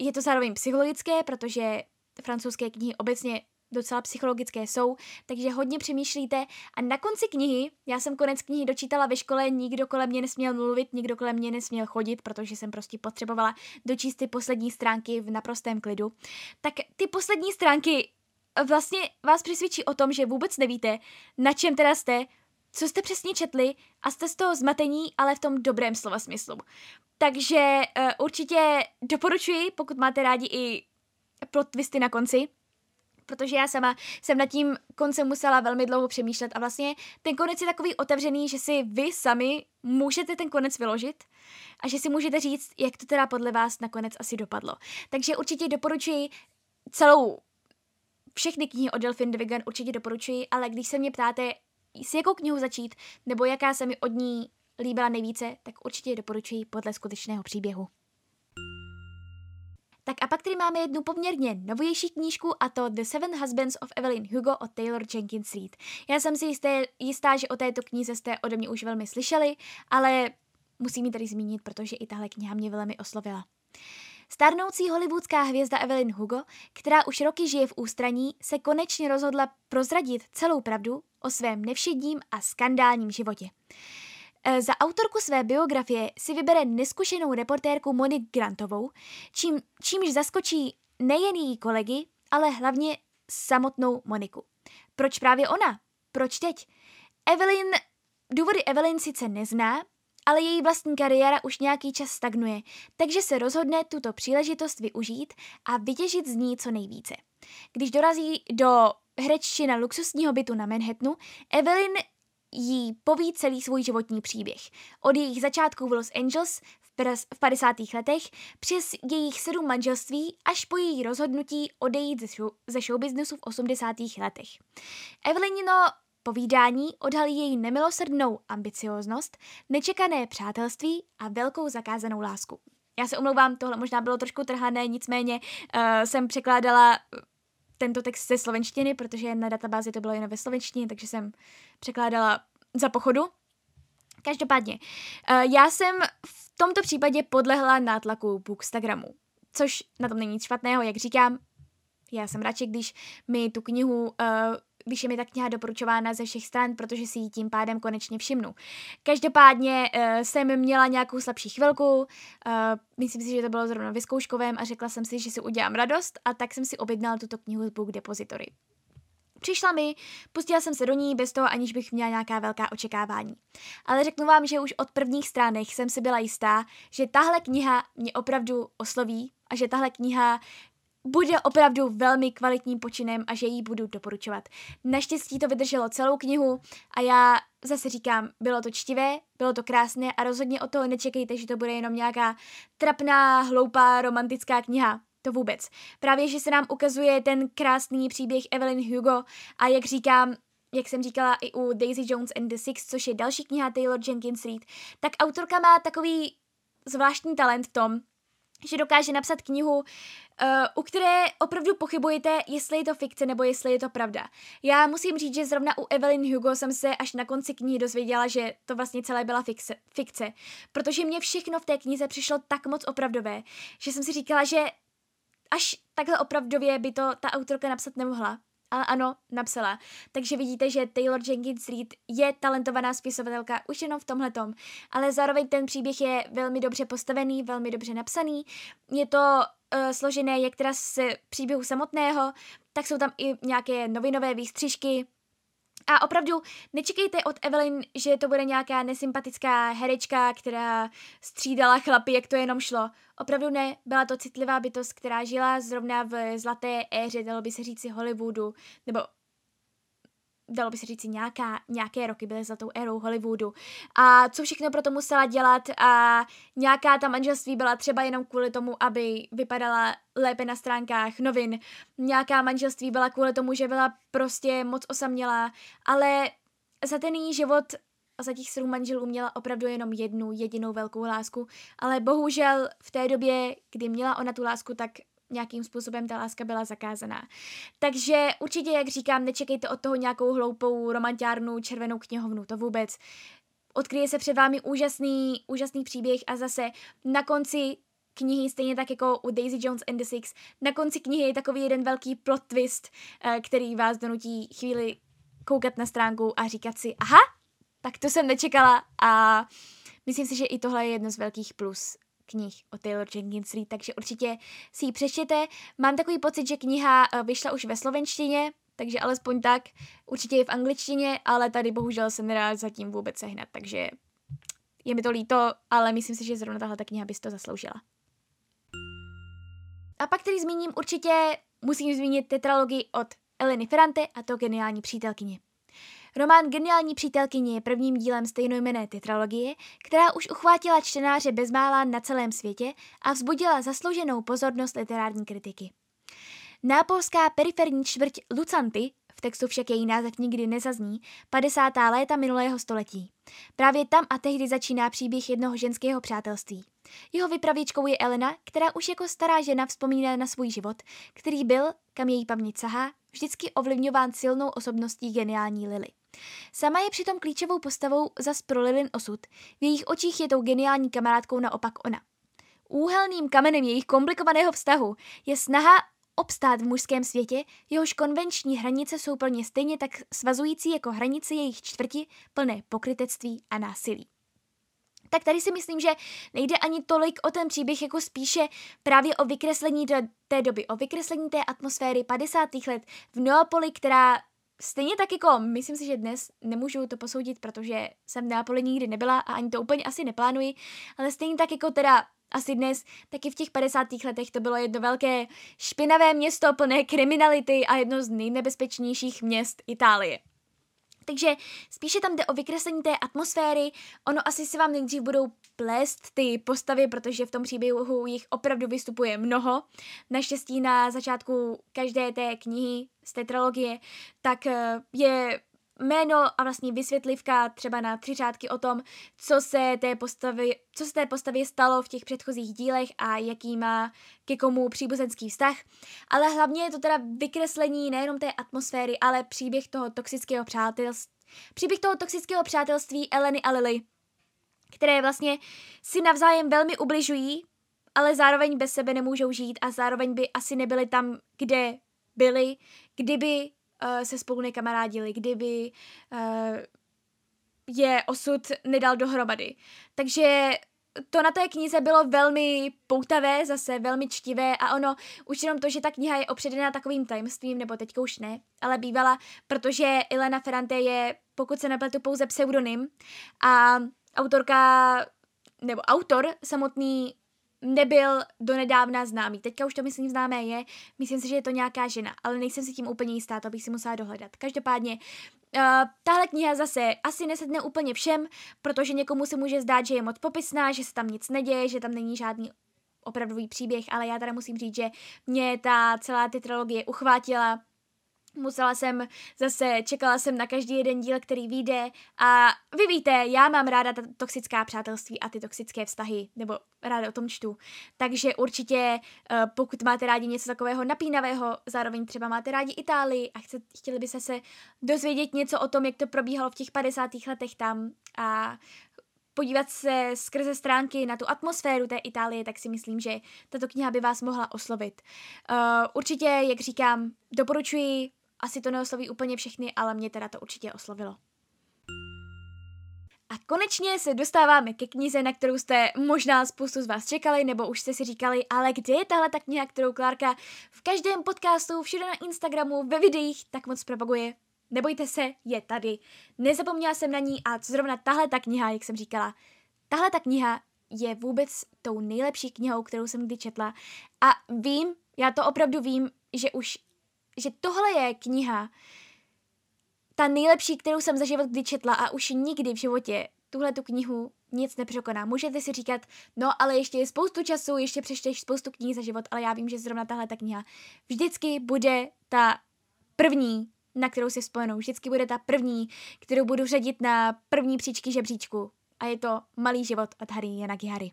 je to zároveň psychologické, protože francouzské knihy obecně docela psychologické jsou, takže hodně přemýšlíte a na konci knihy, já jsem konec knihy dočítala ve škole, nikdo kolem mě nesměl mluvit, nikdo kolem mě nesměl chodit, protože jsem prostě potřebovala dočíst ty poslední stránky v naprostém klidu, tak ty poslední stránky vlastně vás přesvědčí o tom, že vůbec nevíte, na čem teda jste, co jste přesně četli a jste z toho zmatení, ale v tom dobrém slova smyslu. Takže uh, určitě doporučuji, pokud máte rádi i plot twisty na konci, protože já sama jsem nad tím koncem musela velmi dlouho přemýšlet a vlastně ten konec je takový otevřený, že si vy sami můžete ten konec vyložit a že si můžete říct, jak to teda podle vás nakonec asi dopadlo. Takže určitě doporučuji celou všechny knihy od Delphine de Vigan určitě doporučuji, ale když se mě ptáte, s jakou knihu začít, nebo jaká se mi od ní líbila nejvíce, tak určitě doporučuji podle skutečného příběhu. Tak a pak tady máme jednu poměrně novější knížku a to The Seven Husbands of Evelyn Hugo od Taylor Jenkins Reid. Já jsem si jisté, jistá, že o této knize jste ode mě už velmi slyšeli, ale musím ji tady zmínit, protože i tahle kniha mě velmi oslovila. Starnoucí hollywoodská hvězda Evelyn Hugo, která už roky žije v ústraní, se konečně rozhodla prozradit celou pravdu o svém nevšedním a skandálním životě. E, za autorku své biografie si vybere neskušenou reportérku Monique Grantovou, čím, čímž zaskočí nejen její kolegy, ale hlavně samotnou Moniku. Proč právě ona? Proč teď? Evelyn, důvody Evelyn sice nezná, ale její vlastní kariéra už nějaký čas stagnuje, takže se rozhodne tuto příležitost využít a vytěžit z ní co nejvíce. Když dorazí do hereččina luxusního bytu na Manhattanu, Evelyn jí poví celý svůj životní příběh. Od jejich začátků v Los Angeles, v v 50. letech přes jejich sedm manželství až po její rozhodnutí odejít ze showbiznesu v 80. letech. Evelynino povídání odhalí její nemilosrdnou ambicioznost, nečekané přátelství a velkou zakázanou lásku. Já se omlouvám, tohle možná bylo trošku trhané, nicméně uh, jsem překládala tento text ze slovenštiny, protože na databázi to bylo jen ve slovenštině, takže jsem překládala za pochodu. Každopádně, uh, já jsem v tomto případě podlehla nátlaku Bookstagramu, což na tom není nic špatného, jak říkám, já jsem radši, když mi tu knihu uh, když je mi ta kniha doporučována ze všech stran, protože si ji tím pádem konečně všimnu. Každopádně uh, jsem měla nějakou slabší chvilku, uh, myslím si, že to bylo zrovna vyzkouškovém a řekla jsem si, že si udělám radost a tak jsem si objednala tuto knihu z Book Depository. Přišla mi, pustila jsem se do ní bez toho, aniž bych měla nějaká velká očekávání. Ale řeknu vám, že už od prvních stránek jsem si byla jistá, že tahle kniha mě opravdu osloví a že tahle kniha bude opravdu velmi kvalitním počinem a že ji budu doporučovat. Naštěstí to vydrželo celou knihu a já zase říkám, bylo to čtivé, bylo to krásné a rozhodně o toho nečekejte, že to bude jenom nějaká trapná, hloupá, romantická kniha. To vůbec. Právě, že se nám ukazuje ten krásný příběh Evelyn Hugo a jak říkám, jak jsem říkala i u Daisy Jones and the Six, což je další kniha Taylor Jenkins Reid, tak autorka má takový zvláštní talent v tom, že dokáže napsat knihu, uh, u které opravdu pochybujete, jestli je to fikce nebo jestli je to pravda. Já musím říct, že zrovna u Evelyn Hugo jsem se až na konci knihy dozvěděla, že to vlastně celé byla fikce, fikce, protože mě všechno v té knize přišlo tak moc opravdové, že jsem si říkala, že až takhle opravdově by to ta autorka napsat nemohla. Ale ano, napsala. Takže vidíte, že Taylor Jenkins Reid je talentovaná spisovatelka už jenom v tomhletom, ale zároveň ten příběh je velmi dobře postavený, velmi dobře napsaný. Je to uh, složené jak teda z příběhu samotného, tak jsou tam i nějaké novinové výstřižky, a opravdu nečekejte od Evelyn, že to bude nějaká nesympatická herečka, která střídala chlapy, jak to jenom šlo. Opravdu ne, byla to citlivá bytost, která žila zrovna v zlaté éře, dalo by se říci Hollywoodu, nebo dalo by se říct, nějaká, nějaké roky byly za tou erou Hollywoodu. A co všechno pro to musela dělat a nějaká ta manželství byla třeba jenom kvůli tomu, aby vypadala lépe na stránkách novin. Nějaká manželství byla kvůli tomu, že byla prostě moc osamělá, ale za ten její život a za těch sedm manželů měla opravdu jenom jednu jedinou velkou lásku, ale bohužel v té době, kdy měla ona tu lásku, tak nějakým způsobem ta láska byla zakázaná. Takže určitě, jak říkám, nečekejte od toho nějakou hloupou romantiárnu červenou knihovnu, to vůbec. Odkryje se před vámi úžasný, úžasný příběh a zase na konci knihy, stejně tak jako u Daisy Jones and the Six, na konci knihy je takový jeden velký plot twist, eh, který vás donutí chvíli koukat na stránku a říkat si, aha, tak to jsem nečekala a myslím si, že i tohle je jedno z velkých plus knih o Taylor Jenkins Reid, takže určitě si ji přečtěte. Mám takový pocit, že kniha eh, vyšla už ve slovenštině, takže alespoň tak. Určitě je v angličtině, ale tady bohužel se nedá zatím vůbec sehnat, takže je mi to líto, ale myslím si, že zrovna tahle kniha by si to zasloužila. A pak tedy zmíním určitě, musím zmínit tetralogii od Eleny Ferrante a to geniální přítelkyně. Román Geniální přítelkyně je prvním dílem stejnojmené tetralogie, která už uchvátila čtenáře bezmála na celém světě a vzbudila zaslouženou pozornost literární kritiky. Nápolská periferní čtvrť Lucanty, textu však její název nikdy nezazní, 50. léta minulého století. Právě tam a tehdy začíná příběh jednoho ženského přátelství. Jeho vypravěčkou je Elena, která už jako stará žena vzpomíná na svůj život, který byl, kam její paměť sahá, vždycky ovlivňován silnou osobností geniální Lily. Sama je přitom klíčovou postavou za pro Lilin osud. V jejich očích je tou geniální kamarádkou naopak ona. Úhelným kamenem jejich komplikovaného vztahu je snaha obstát v mužském světě, jehož konvenční hranice jsou plně stejně tak svazující jako hranice jejich čtvrti plné pokrytectví a násilí. Tak tady si myslím, že nejde ani tolik o ten příběh, jako spíše právě o vykreslení té doby, o vykreslení té atmosféry 50. let v Neapoli, která Stejně tak jako myslím si, že dnes nemůžu to posoudit, protože jsem v Neapoli nikdy nebyla a ani to úplně asi neplánuji, ale stejně tak jako teda asi dnes, taky v těch 50. letech to bylo jedno velké špinavé město plné kriminality a jedno z nejnebezpečnějších měst Itálie. Takže spíše tam jde o vykreslení té atmosféry. Ono asi se vám nejdřív budou plést ty postavy, protože v tom příběhu jich opravdu vystupuje mnoho. Naštěstí na začátku každé té knihy z té trilogie, tak eh, je jméno a vlastně vysvětlivka třeba na tři řádky o tom, co se té postavy, co se té postavě stalo v těch předchozích dílech a jaký má ke komu příbuzenský vztah. Ale hlavně je to teda vykreslení nejenom té atmosféry, ale příběh toho toxického přátelství, příběh toho toxického přátelství Eleny a Lily, které vlastně si navzájem velmi ubližují, ale zároveň bez sebe nemůžou žít a zároveň by asi nebyli tam, kde byli, kdyby uh, se spolu nekamarádili, kdyby uh, je osud nedal dohromady. Takže to na té knize bylo velmi poutavé, zase velmi čtivé a ono už jenom to, že ta kniha je opředená takovým tajemstvím, nebo teďka už ne, ale bývala, protože Elena Ferrante je, pokud se nepletu, pouze pseudonym a autorka, nebo autor samotný nebyl donedávna známý. Teďka už to myslím známé je, myslím si, že je to nějaká žena, ale nejsem si tím úplně jistá, to bych si musela dohledat. Každopádně, uh, tahle kniha zase asi nesedne úplně všem, protože někomu se může zdát, že je moc popisná, že se tam nic neděje, že tam není žádný opravdový příběh, ale já teda musím říct, že mě ta celá ty trilogie uchvátila, Musela jsem zase, čekala jsem na každý jeden díl, který vyjde a vy víte, já mám ráda ta toxická přátelství a ty toxické vztahy, nebo ráda o tom čtu. Takže určitě, eh, pokud máte rádi něco takového napínavého, zároveň třeba máte rádi Itálii a chtěli byste se dozvědět něco o tom, jak to probíhalo v těch 50. letech tam a podívat se skrze stránky na tu atmosféru té Itálie, tak si myslím, že tato kniha by vás mohla oslovit. Uh, určitě, jak říkám, doporučuji asi to neosloví úplně všechny, ale mě teda to určitě oslovilo. A konečně se dostáváme ke knize, na kterou jste možná spoustu z vás čekali, nebo už jste si říkali, ale kde je tahle ta kniha, kterou Klárka v každém podcastu, všude na Instagramu, ve videích tak moc propaguje. Nebojte se, je tady. Nezapomněla jsem na ní a zrovna tahle ta kniha, jak jsem říkala, tahle ta kniha je vůbec tou nejlepší knihou, kterou jsem kdy četla. A vím, já to opravdu vím, že už že tohle je kniha, ta nejlepší, kterou jsem za život kdy četla a už nikdy v životě tuhle tu knihu nic nepřekoná. Můžete si říkat, no ale ještě je spoustu času, ještě přečteš spoustu knih za život, ale já vím, že zrovna tahle ta kniha vždycky bude ta první, na kterou si vzpomenu. Vždycky bude ta první, kterou budu řadit na první příčky žebříčku. A je to Malý život od Harry Yanagihary.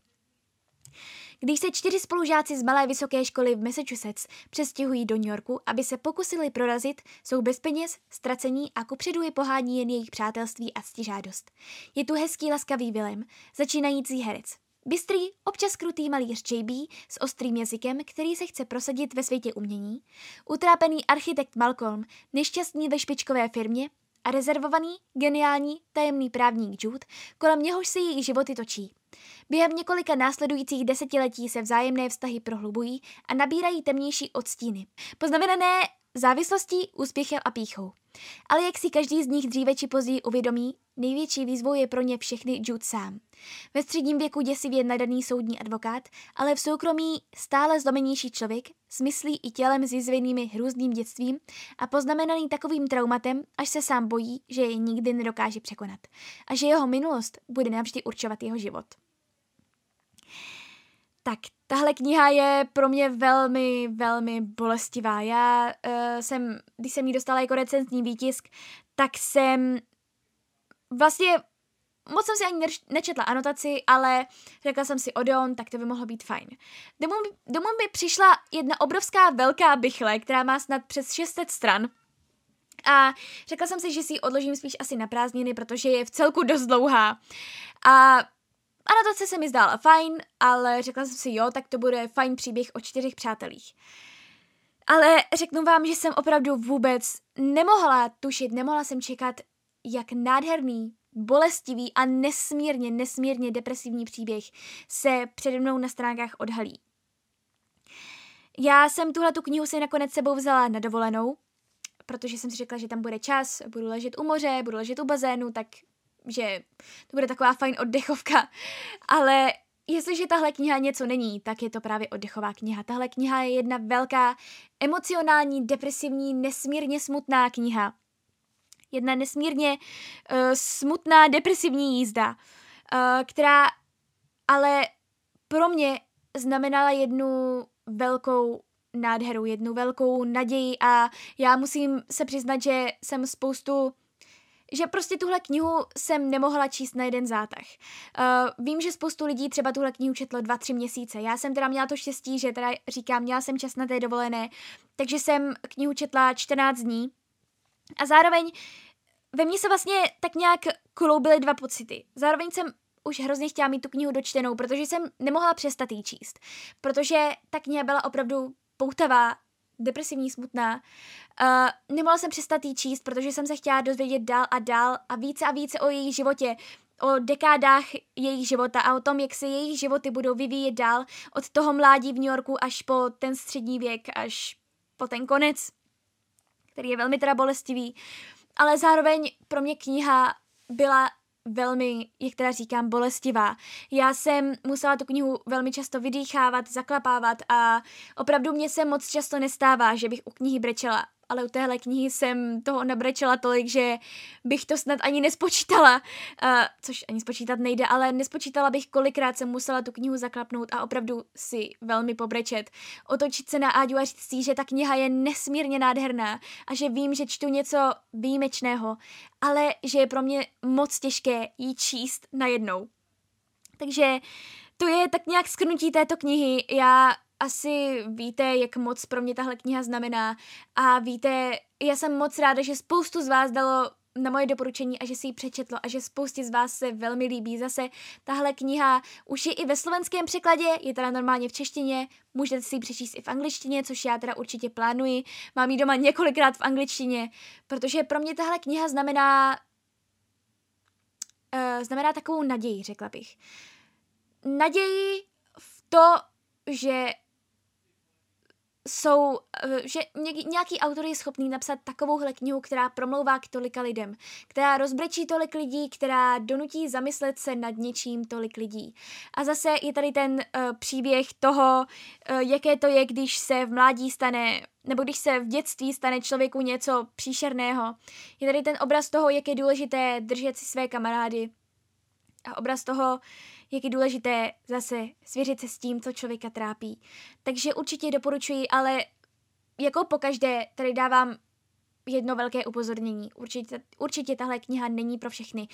Když se čtyři spolužáci z malé vysoké školy v Massachusetts přestěhují do New Yorku, aby se pokusili prorazit, jsou bez peněz, ztracení a kupředu je pohání jen jejich přátelství a stižádost. Je tu hezký laskavý Willem, začínající herec. Bystrý, občas krutý malíř JB s ostrým jazykem, který se chce prosadit ve světě umění, utrápený architekt Malcolm, nešťastný ve špičkové firmě a rezervovaný, geniální, tajemný právník Jude, kolem něhož se jejich životy točí. Během několika následujících desetiletí se vzájemné vztahy prohlubují a nabírají temnější odstíny, poznamenané závislostí, úspěchem a píchou. Ale jak si každý z nich dříve či později uvědomí, největší výzvou je pro ně všechny Jude sám. Ve středním věku děsivě nadaný soudní advokát, ale v soukromí stále zlomenější člověk, s myslí i tělem zjizvenými hrůzným dětstvím a poznamenaný takovým traumatem, až se sám bojí, že je nikdy nedokáže překonat a že jeho minulost bude navždy určovat jeho život. Tak tahle kniha je pro mě velmi, velmi bolestivá. Já uh, jsem, když jsem ji dostala jako recenzní výtisk, tak jsem vlastně moc jsem si ani nečetla anotaci, ale řekla jsem si Odeon, tak to by mohlo být fajn. Domů, domů mi přišla jedna obrovská velká bychle, která má snad přes 600 stran. A řekla jsem si, že si ji odložím spíš asi na prázdniny, protože je v celku dost dlouhá. A Anotace se mi zdála fajn, ale řekla jsem si jo, tak to bude fajn příběh o čtyřech přátelích. Ale řeknu vám, že jsem opravdu vůbec nemohla tušit, nemohla jsem čekat, jak nádherný, bolestivý a nesmírně, nesmírně depresivní příběh se přede mnou na stránkách odhalí. Já jsem tuhle tu knihu si nakonec sebou vzala na dovolenou, protože jsem si řekla, že tam bude čas, budu ležet u moře, budu ležet u bazénu, tak že to bude taková fajn oddechovka. Ale jestliže tahle kniha něco není, tak je to právě oddechová kniha. Tahle kniha je jedna velká emocionální, depresivní, nesmírně smutná kniha. Jedna nesmírně uh, smutná, depresivní jízda, uh, která ale pro mě znamenala jednu velkou nádheru, jednu velkou naději a já musím se přiznat, že jsem spoustu že prostě tuhle knihu jsem nemohla číst na jeden zátah. Uh, vím, že spoustu lidí třeba tuhle knihu četlo dva, tři měsíce. Já jsem teda měla to štěstí, že teda říkám, měla jsem čas na té dovolené, takže jsem knihu četla 14 dní. A zároveň ve mně se vlastně tak nějak kloubily dva pocity. Zároveň jsem už hrozně chtěla mít tu knihu dočtenou, protože jsem nemohla přestat jí číst. Protože ta kniha byla opravdu poutavá, depresivní, smutná. Uh, nemohla jsem přestat jí číst, protože jsem se chtěla dozvědět dál a dál a více a více o jejich životě, o dekádách jejich života a o tom, jak se jejich životy budou vyvíjet dál od toho mládí v New Yorku až po ten střední věk, až po ten konec, který je velmi teda bolestivý. Ale zároveň pro mě kniha byla velmi, jak teda říkám, bolestivá. Já jsem musela tu knihu velmi často vydýchávat, zaklapávat a opravdu mě se moc často nestává, že bych u knihy brečela ale u téhle knihy jsem toho nabrečela tolik, že bych to snad ani nespočítala, uh, což ani spočítat nejde, ale nespočítala bych, kolikrát jsem musela tu knihu zaklapnout a opravdu si velmi pobrečet. Otočit se na Áďu a říct si, že ta kniha je nesmírně nádherná a že vím, že čtu něco výjimečného, ale že je pro mě moc těžké jí číst najednou. Takže to je tak nějak skrnutí této knihy. Já asi víte, jak moc pro mě tahle kniha znamená a víte, já jsem moc ráda, že spoustu z vás dalo na moje doporučení a že si ji přečetlo a že spoustě z vás se velmi líbí. Zase tahle kniha už je i ve slovenském překladě, je teda normálně v češtině, můžete si ji přečíst i v angličtině, což já teda určitě plánuji. Mám ji doma několikrát v angličtině, protože pro mě tahle kniha znamená uh, znamená takovou naději, řekla bych. Naději v to, že jsou, eh, že nějaký autor je schopný napsat takovouhle knihu, která promlouvá k tolika lidem, která rozbrečí tolik lidí, která donutí zamyslet se nad něčím tolik lidí. A zase je tady ten uh, příběh toho, uh, jaké to je, když se v mládí stane nebo když se v dětství stane člověku něco příšerného. Je tady ten obraz toho, jak je důležité držet si své kamarády. A obraz toho, jak je důležité zase svěřit se s tím, co člověka trápí. Takže určitě doporučuji, ale jako pokaždé tady dávám jedno velké upozornění. Určitě, určitě tahle kniha není pro všechny.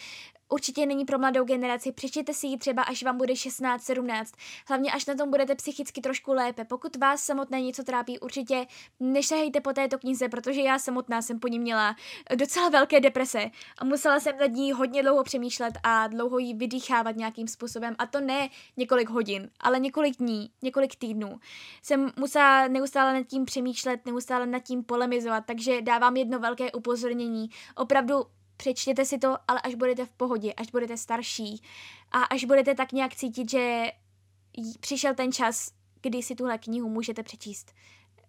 Určitě není pro mladou generaci, přečtěte si ji třeba, až vám bude 16, 17. Hlavně až na tom budete psychicky trošku lépe. Pokud vás samotné něco trápí, určitě nešahejte po této knize, protože já samotná jsem po ní měla docela velké deprese a musela jsem nad ní hodně dlouho přemýšlet a dlouho ji vydýchávat nějakým způsobem. A to ne několik hodin, ale několik dní, několik týdnů. Jsem musela neustále nad tím přemýšlet, neustále nad tím polemizovat, takže dávám jedno velké upozornění. Opravdu přečtěte si to, ale až budete v pohodě, až budete starší a až budete tak nějak cítit, že přišel ten čas, kdy si tuhle knihu můžete přečíst.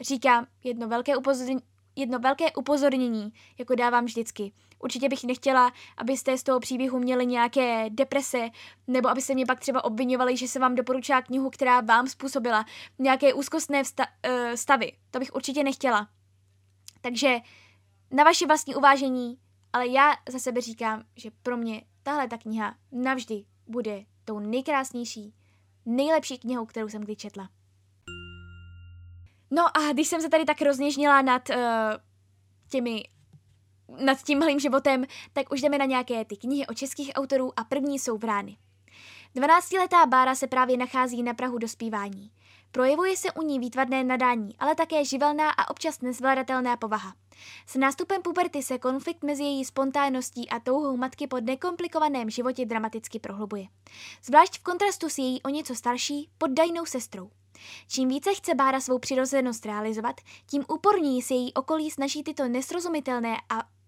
Říkám jedno velké upozornění, jedno velké upozornění, jako dávám vždycky. Určitě bych nechtěla, abyste z toho příběhu měli nějaké deprese, nebo abyste mě pak třeba obvinovali, že se vám doporučila knihu, která vám způsobila nějaké úzkostné vsta- uh, stavy. To bych určitě nechtěla. Takže na vaše vlastní uvážení ale já za sebe říkám, že pro mě tahle ta kniha navždy bude tou nejkrásnější, nejlepší knihou, kterou jsem kdy četla. No a když jsem se tady tak rozněžnila nad uh, těmi nad tímhlým životem, tak už jdeme na nějaké ty knihy o českých autorů a první jsou Vrány. 12-letá Bára se právě nachází na Prahu dospívání. Projevuje se u ní výtvarné nadání, ale také živelná a občas nezvladatelná povaha. S nástupem puberty se konflikt mezi její spontánností a touhou matky po nekomplikovaném životě dramaticky prohlubuje. Zvlášť v kontrastu s její o něco starší, poddajnou sestrou. Čím více chce Bára svou přirozenost realizovat, tím úporněji se její okolí snaží tyto nesrozumitelné a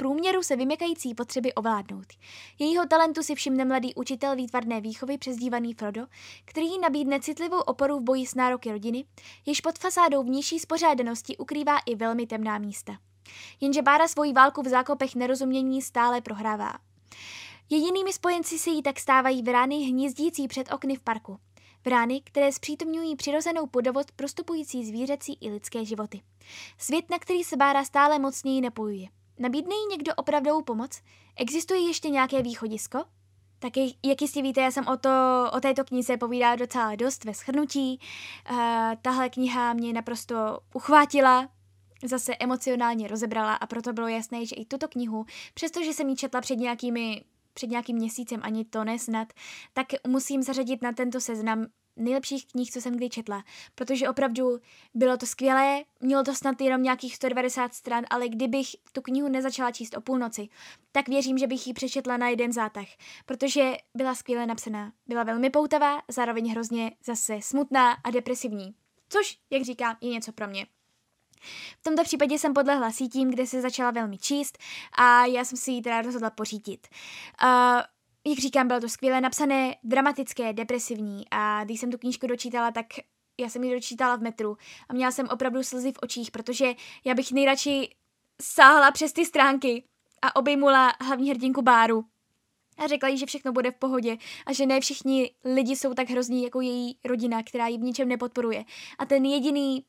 průměru se vymykající potřeby ovládnout. Jejího talentu si všimne mladý učitel výtvarné výchovy přezdívaný Frodo, který nabídne citlivou oporu v boji s nároky rodiny, jež pod fasádou vnější spořádanosti ukrývá i velmi temná místa. Jenže Bára svoji válku v zákopech nerozumění stále prohrává. Jedinými spojenci se jí tak stávají vrány hnízdící před okny v parku. Vrány, které zpřítomňují přirozenou podovod prostupující zvířecí i lidské životy. Svět, na který se Bára stále mocněji napojuje – Nabídne jí někdo opravdovou pomoc? Existuje ještě nějaké východisko? Tak jak jistě víte, já jsem o, to, o této knize povídala docela dost ve schrnutí. Uh, tahle kniha mě naprosto uchvátila, zase emocionálně rozebrala a proto bylo jasné, že i tuto knihu, přestože jsem ji četla před nějakými před nějakým měsícem, ani to nesnad, tak musím zařadit na tento seznam nejlepších knih, co jsem kdy četla, protože opravdu bylo to skvělé, mělo to snad jenom nějakých 190 stran, ale kdybych tu knihu nezačala číst o půlnoci, tak věřím, že bych ji přečetla na jeden zátah, protože byla skvěle napsaná, byla velmi poutavá, zároveň hrozně zase smutná a depresivní, což, jak říkám, je něco pro mě. V tomto případě jsem podlehla sítím, kde se začala velmi číst a já jsem si ji teda rozhodla pořídit. Uh, jak říkám, bylo to skvěle napsané, dramatické, depresivní a když jsem tu knížku dočítala, tak já jsem ji dočítala v metru a měla jsem opravdu slzy v očích, protože já bych nejradši sáhla přes ty stránky a obejmula hlavní hrdinku Báru. A řekla jí, že všechno bude v pohodě a že ne všichni lidi jsou tak hrozní jako její rodina, která ji v ničem nepodporuje. A ten jediný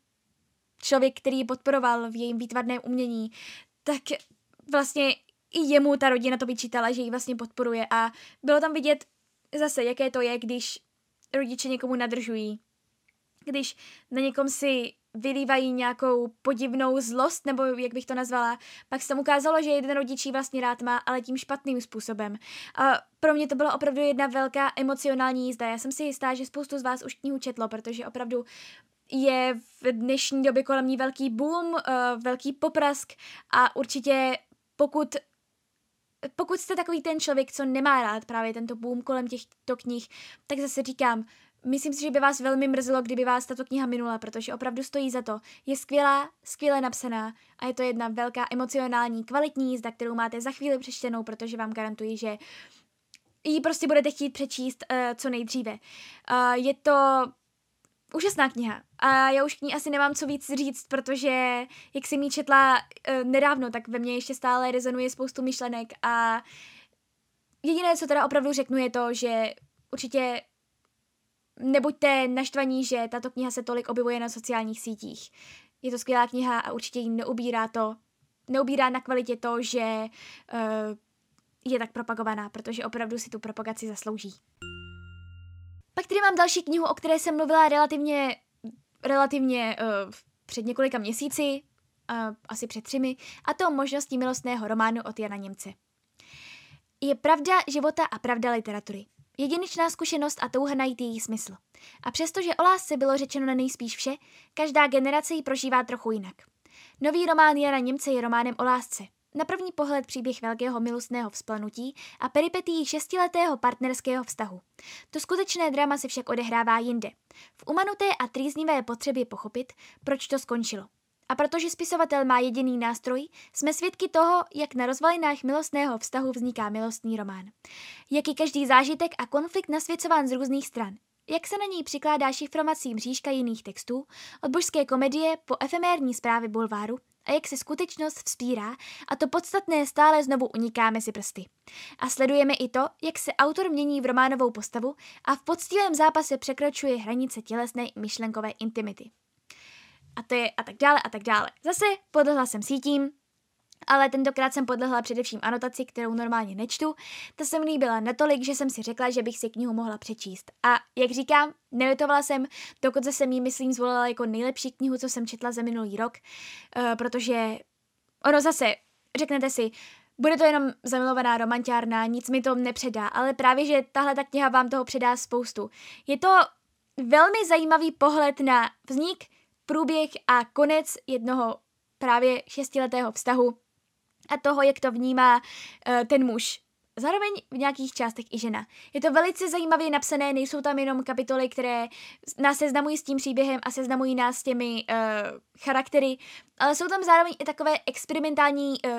člověk, který ji podporoval v jejím výtvarném umění, tak vlastně i jemu ta rodina to vyčítala, že ji vlastně podporuje a bylo tam vidět zase, jaké to je, když rodiče někomu nadržují. Když na někom si vylívají nějakou podivnou zlost, nebo jak bych to nazvala, pak se tam ukázalo, že jeden rodičí vlastně rád má, ale tím špatným způsobem. A pro mě to byla opravdu jedna velká emocionální jízda. Já jsem si jistá, že spoustu z vás už knihu četlo, protože opravdu je v dnešní době kolem ní velký boom, uh, velký poprask a určitě pokud pokud jste takový ten člověk, co nemá rád právě tento boom kolem těchto knih, tak zase říkám, myslím si, že by vás velmi mrzelo, kdyby vás tato kniha minula, protože opravdu stojí za to. Je skvělá, skvěle napsaná a je to jedna velká emocionální, kvalitní jízda, kterou máte za chvíli přečtenou, protože vám garantuji, že ji prostě budete chtít přečíst uh, co nejdříve. Uh, je to úžasná kniha. A já už k ní asi nemám co víc říct, protože jak jsem ji četla uh, nedávno, tak ve mně ještě stále rezonuje spoustu myšlenek a jediné, co teda opravdu řeknu, je to, že určitě nebuďte naštvaní, že tato kniha se tolik objevuje na sociálních sítích. Je to skvělá kniha a určitě jí neubírá to, neubírá na kvalitě to, že uh, je tak propagovaná, protože opravdu si tu propagaci zaslouží. Pak tady mám další knihu, o které jsem mluvila relativně, relativně uh, před několika měsíci, uh, asi před třemi, a to možností milostného románu od Jana Němce. Je pravda života a pravda literatury. Jedinečná zkušenost a touha najít její smysl. A přestože o lásce bylo řečeno na nejspíš vše, každá generace ji prožívá trochu jinak. Nový román Jana Němce je románem o lásce, na první pohled příběh velkého milostného vzplanutí a peripetí šestiletého partnerského vztahu. To skutečné drama se však odehrává jinde. V umanuté a trýznivé potřebě pochopit, proč to skončilo. A protože spisovatel má jediný nástroj, jsme svědky toho, jak na rozvalinách milostného vztahu vzniká milostný román. Jak i každý zážitek a konflikt nasvěcován z různých stran. Jak se na něj přikládá šifrovací mřížka jiných textů, od božské komedie po efemérní zprávy bulváru, a jak se skutečnost vzpírá a to podstatné stále znovu uniká mezi prsty. A sledujeme i to, jak se autor mění v románovou postavu a v poctivém zápase překračuje hranice tělesné i myšlenkové intimity. A to je a tak dále a tak dále. Zase podlehla jsem sítím, ale tentokrát jsem podlehla především anotaci, kterou normálně nečtu. Ta se mi líbila natolik, že jsem si řekla, že bych si knihu mohla přečíst. A jak říkám, nelitovala jsem, dokonce jsem ji, myslím, zvolila jako nejlepší knihu, co jsem četla za minulý rok, uh, protože ono zase, řeknete si, bude to jenom zamilovaná romantiárna, nic mi to nepředá, ale právě, že tahle ta kniha vám toho předá spoustu. Je to velmi zajímavý pohled na vznik, průběh a konec jednoho právě šestiletého vztahu a toho, jak to vnímá uh, ten muž. Zároveň v nějakých částech i žena. Je to velice zajímavě napsané, nejsou tam jenom kapitoly, které nás seznamují s tím příběhem a seznamují nás s těmi uh, charaktery, ale jsou tam zároveň i takové experimentální uh,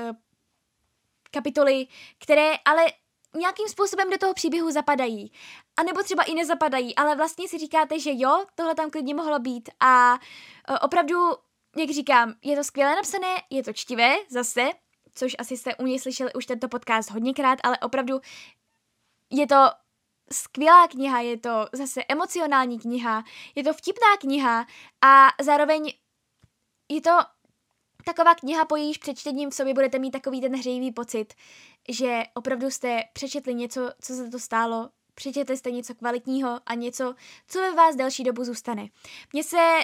kapitoly, které ale nějakým způsobem do toho příběhu zapadají. A nebo třeba i nezapadají, ale vlastně si říkáte, že jo, tohle tam klidně mohlo být a opravdu, jak říkám, je to skvěle napsané, je to čtivé, zase, což asi jste u něj slyšeli už tento podcast hodněkrát, ale opravdu je to skvělá kniha, je to zase emocionální kniha, je to vtipná kniha a zároveň je to Taková kniha po jejíž přečtením v sobě budete mít takový ten hřejivý pocit, že opravdu jste přečetli něco, co se to stálo, přečetli jste něco kvalitního a něco, co ve vás delší dobu zůstane. Mně se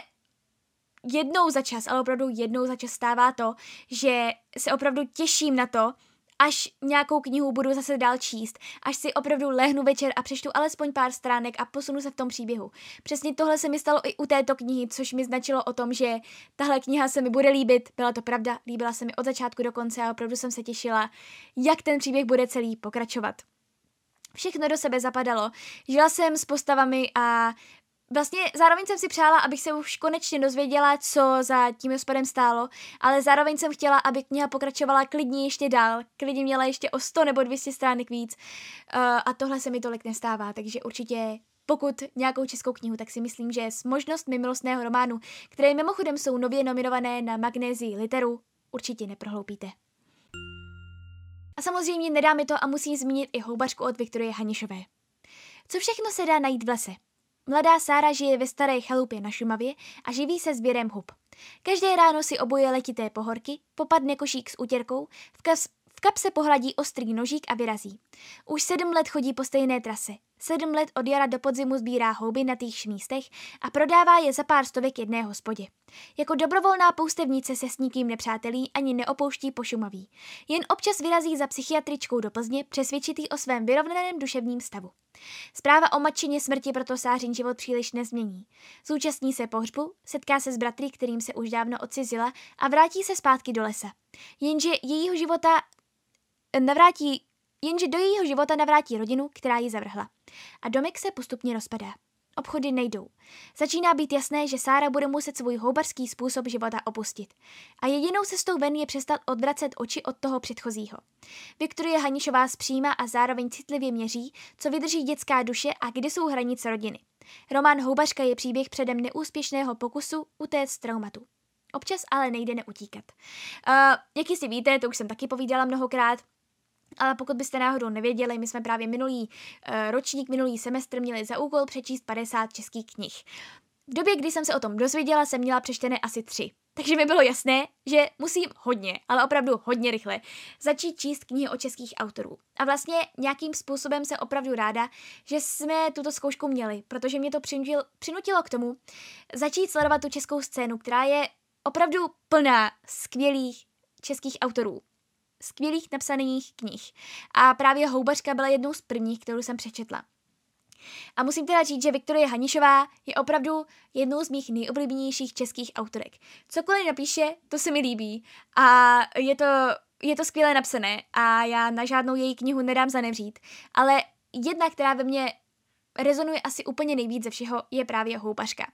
jednou za čas, ale opravdu jednou za čas stává to, že se opravdu těším na to, až nějakou knihu budu zase dál číst, až si opravdu lehnu večer a přečtu alespoň pár stránek a posunu se v tom příběhu. Přesně tohle se mi stalo i u této knihy, což mi značilo o tom, že tahle kniha se mi bude líbit. Byla to pravda, líbila se mi od začátku do konce a opravdu jsem se těšila, jak ten příběh bude celý pokračovat. Všechno do sebe zapadalo. Žila jsem s postavami a Vlastně zároveň jsem si přála, abych se už konečně dozvěděla, co za tím hospodem stálo, ale zároveň jsem chtěla, aby kniha pokračovala klidně ještě dál, klidně měla ještě o 100 nebo 200 stránek víc uh, a tohle se mi tolik nestává, takže určitě pokud nějakou českou knihu, tak si myslím, že s možnostmi milostného románu, které mimochodem jsou nově nominované na Magnézii literu, určitě neprohloupíte. A samozřejmě nedá mi to a musím zmínit i houbařku od Viktorie Hanišové. Co všechno se dá najít v lese? Mladá Sára žije ve staré chalupě na Šumavě a živí se sběrem hub. Každé ráno si oboje letité pohorky, popadne košík s utěrkou, v, kas, v kapse pohladí ostrý nožík a vyrazí. Už sedm let chodí po stejné trase. Sedm let od jara do podzimu sbírá houby na týchž místech a prodává je za pár stovek jedné hospodě. Jako dobrovolná poustevnice se s nikým nepřátelí ani neopouští pošumaví. Jen občas vyrazí za psychiatričkou do Plzně přesvědčitý o svém vyrovnaném duševním stavu. Zpráva o matčině smrti proto Sářin život příliš nezmění. Zúčastní se pohřbu, setká se s bratry, kterým se už dávno odcizila a vrátí se zpátky do lesa. Jenže jejího života navrátí jenže do jejího života navrátí rodinu, která ji zavrhla. A domek se postupně rozpadá. Obchody nejdou. Začíná být jasné, že Sára bude muset svůj houbarský způsob života opustit. A jedinou cestou ven je přestat odvracet oči od toho předchozího. Viktorie Hanišová zpříma a zároveň citlivě měří, co vydrží dětská duše a kde jsou hranice rodiny. Román Houbařka je příběh předem neúspěšného pokusu utéct z traumatu. Občas ale nejde neutíkat. Uh, jak jistě víte, to už jsem taky povídala mnohokrát, ale pokud byste náhodou nevěděli, my jsme právě minulý uh, ročník, minulý semestr měli za úkol přečíst 50 českých knih. V době, kdy jsem se o tom dozvěděla, jsem měla přečtené asi tři. Takže mi bylo jasné, že musím hodně, ale opravdu hodně rychle, začít číst knihy o českých autorů. A vlastně nějakým způsobem se opravdu ráda, že jsme tuto zkoušku měli, protože mě to přinutilo, přinutilo k tomu začít sledovat tu českou scénu, která je opravdu plná skvělých českých autorů skvělých napsaných knih. A právě Houbařka byla jednou z prvních, kterou jsem přečetla. A musím teda říct, že Viktorie Hanišová je opravdu jednou z mých nejoblíbenějších českých autorek. Cokoliv napíše, to se mi líbí. A je to, je to skvěle napsané a já na žádnou její knihu nedám zanevřít. Ale jedna, která ve mně rezonuje asi úplně nejvíc ze všeho, je právě Houpařka.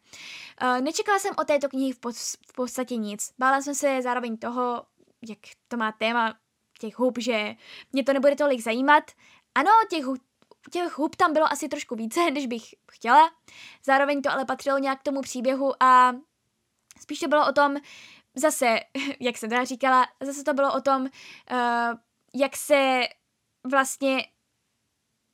Uh, nečekala jsem o této knihy v, pod, v podstatě nic. Bála jsem se zároveň toho, jak to má téma těch hub, že mě to nebude tolik zajímat. Ano, těch, těch hub tam bylo asi trošku více, než bych chtěla. Zároveň to ale patřilo nějak k tomu příběhu a spíš to bylo o tom, zase, jak jsem teda říkala, zase to bylo o tom, uh, jak se vlastně